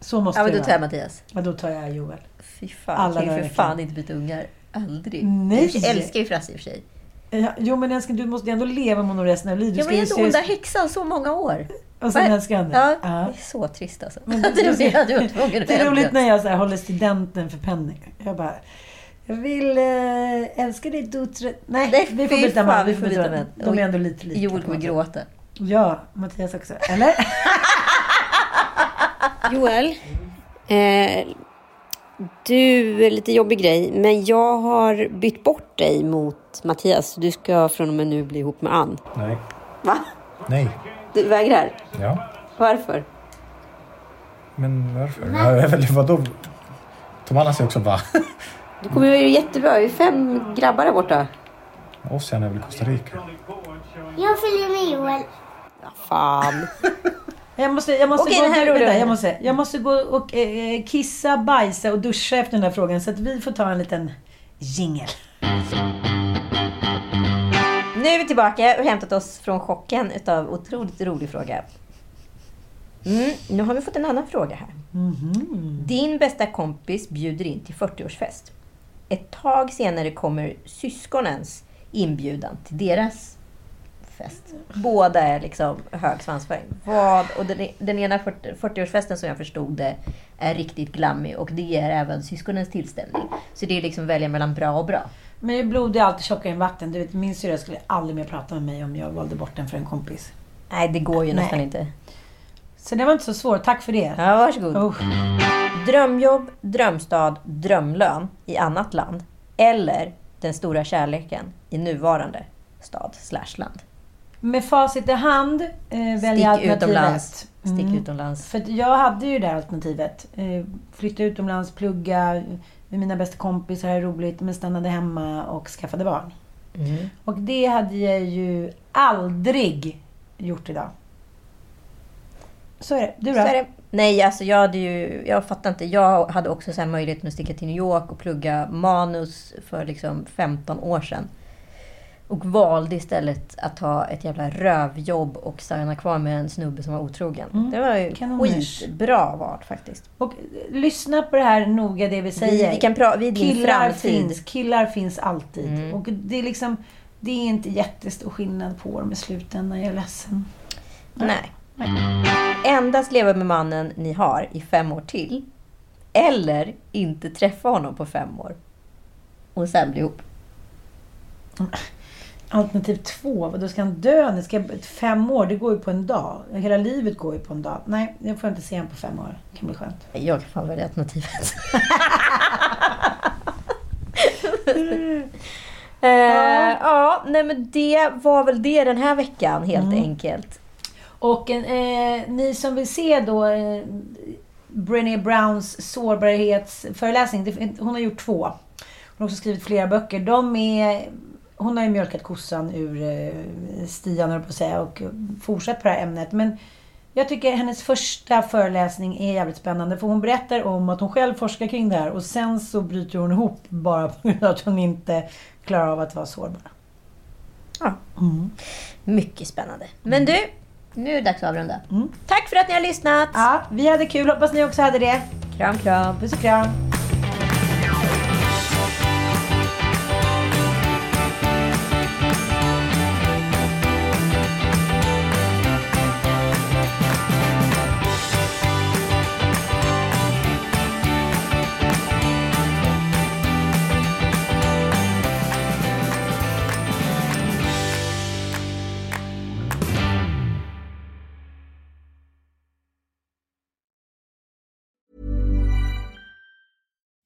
Så måste Ja, men det då tar jag. Mattias. Ja, då tar jag Joel. Fy fan, Alla jag kan ju för fan inte byta ungar. Aldrig. Nej. Jag älskar ju Frasse i och för sig. Ja, jo men älskling, du måste ändå leva med honom resten av livet. Jag var ju inte se- onda häxan så många år. Och sen älskar han det. Ja, Ja. det är så trist alltså. Men det är det jag att det är roligt när jag så här, håller studenten för Penny. Jag bara, jag vill äh, älska dig Dutre. Nej, Nej, vi får byta man. vi får byta man. De är ändå lite lika. Joel på kommer gråta. Ja, Mattias också. Eller? Joel, eh, du är lite jobbig grej, men jag har bytt bort dig mot Mattias. Du ska från och med nu bli ihop med Ann. Nej. Va? Nej. Du vägrar? Ja. Varför? Men varför? Ja, jag vet inte, vadå? Tom Anna säger också va? Du kommer göra det jättebra. Vi är fem grabbar där borta. Ossian är väl i Costa Rica? Jag följer med Joel. Fan. Jag måste, jag måste Okej, gå den här vänta, jag måste, jag måste gå och eh, kissa, bajsa och duscha efter den här frågan. Så att vi får ta en liten jingel. Nu är vi tillbaka och hämtat oss från chocken utav otroligt rolig fråga. Mm, nu har vi fått en annan fråga här. Din bästa kompis bjuder in till 40-årsfest. Ett tag senare kommer syskonens inbjudan till deras fest. Båda är liksom hög svansföring. Vad, och den, den ena 40 40-årsfesten som jag förstod det är riktigt glammig och det ger även syskonens tillställning. Så det är liksom välja mellan bra och bra. Men blod är alltid tjockare än vatten. Du vet, min syrra skulle aldrig mer prata med mig om jag valde bort den för en kompis. Nej, det går ju Nej. nästan inte. Så det var inte så svårt. Tack för det. Ja, varsågod. Oh. Drömjobb, drömstad, drömlön i annat land. Eller den stora kärleken i nuvarande stad slash land. Med facit i hand eh, väljer Stick jag alternativet. utomlands. Stick Mm. utomlands. För jag hade ju det här alternativet. Eh, flytta utomlands, plugga med mina bästa kompisar, ha roligt, men stannade hemma och skaffade barn. Mm. Och det hade jag ju aldrig gjort idag. Så är det. Du då? Så är det. Nej, alltså jag hade ju... Jag fattar inte. Jag hade också så här möjligheten att sticka till New York och plugga manus för liksom 15 år sedan. Och valde istället att ta ett jävla rövjobb och stanna kvar med en snubbe som var otrogen. Mm. Det var ju Kanoners. skitbra val faktiskt. Och eh, lyssna på det här noga, det vi säger. vi kan pra- vi är din killar framtid. finns, killar finns alltid. Mm. Och det är liksom... Det är inte jättestor skillnad på dem i slutändan. Jag är ledsen. Nej. Endast leva med mannen ni har i fem år till. Eller inte träffa honom på fem år. Och sen bli ihop. Alternativ två, då ska han dö? Ni ska, fem år, det går ju på en dag. Hela livet går ju på en dag. Nej, jag får inte se honom på fem år. Det kan bli skönt. Jag kan fan välja alternativet. Eh, ja, nej men det var väl det den här veckan helt Mm. enkelt. Och eh, ni som vill se då eh, Brené Browns sårbarhetsföreläsning. Hon har gjort två. Hon har också skrivit flera böcker. De är, hon har ju mjölkat kossan ur eh, stian, höll på att säga, och fortsatt på det här ämnet. Men jag tycker hennes första föreläsning är jävligt spännande. För hon berättar om att hon själv forskar kring det här. Och sen så bryter hon ihop bara på grund av att hon inte klarar av att vara sårbar. Ja. Mycket spännande. Men du, nu är det dags att avrunda. Tack för att ni har lyssnat. Ja, vi hade kul. Hoppas ni också hade det. Kram, kram. Puss och kram.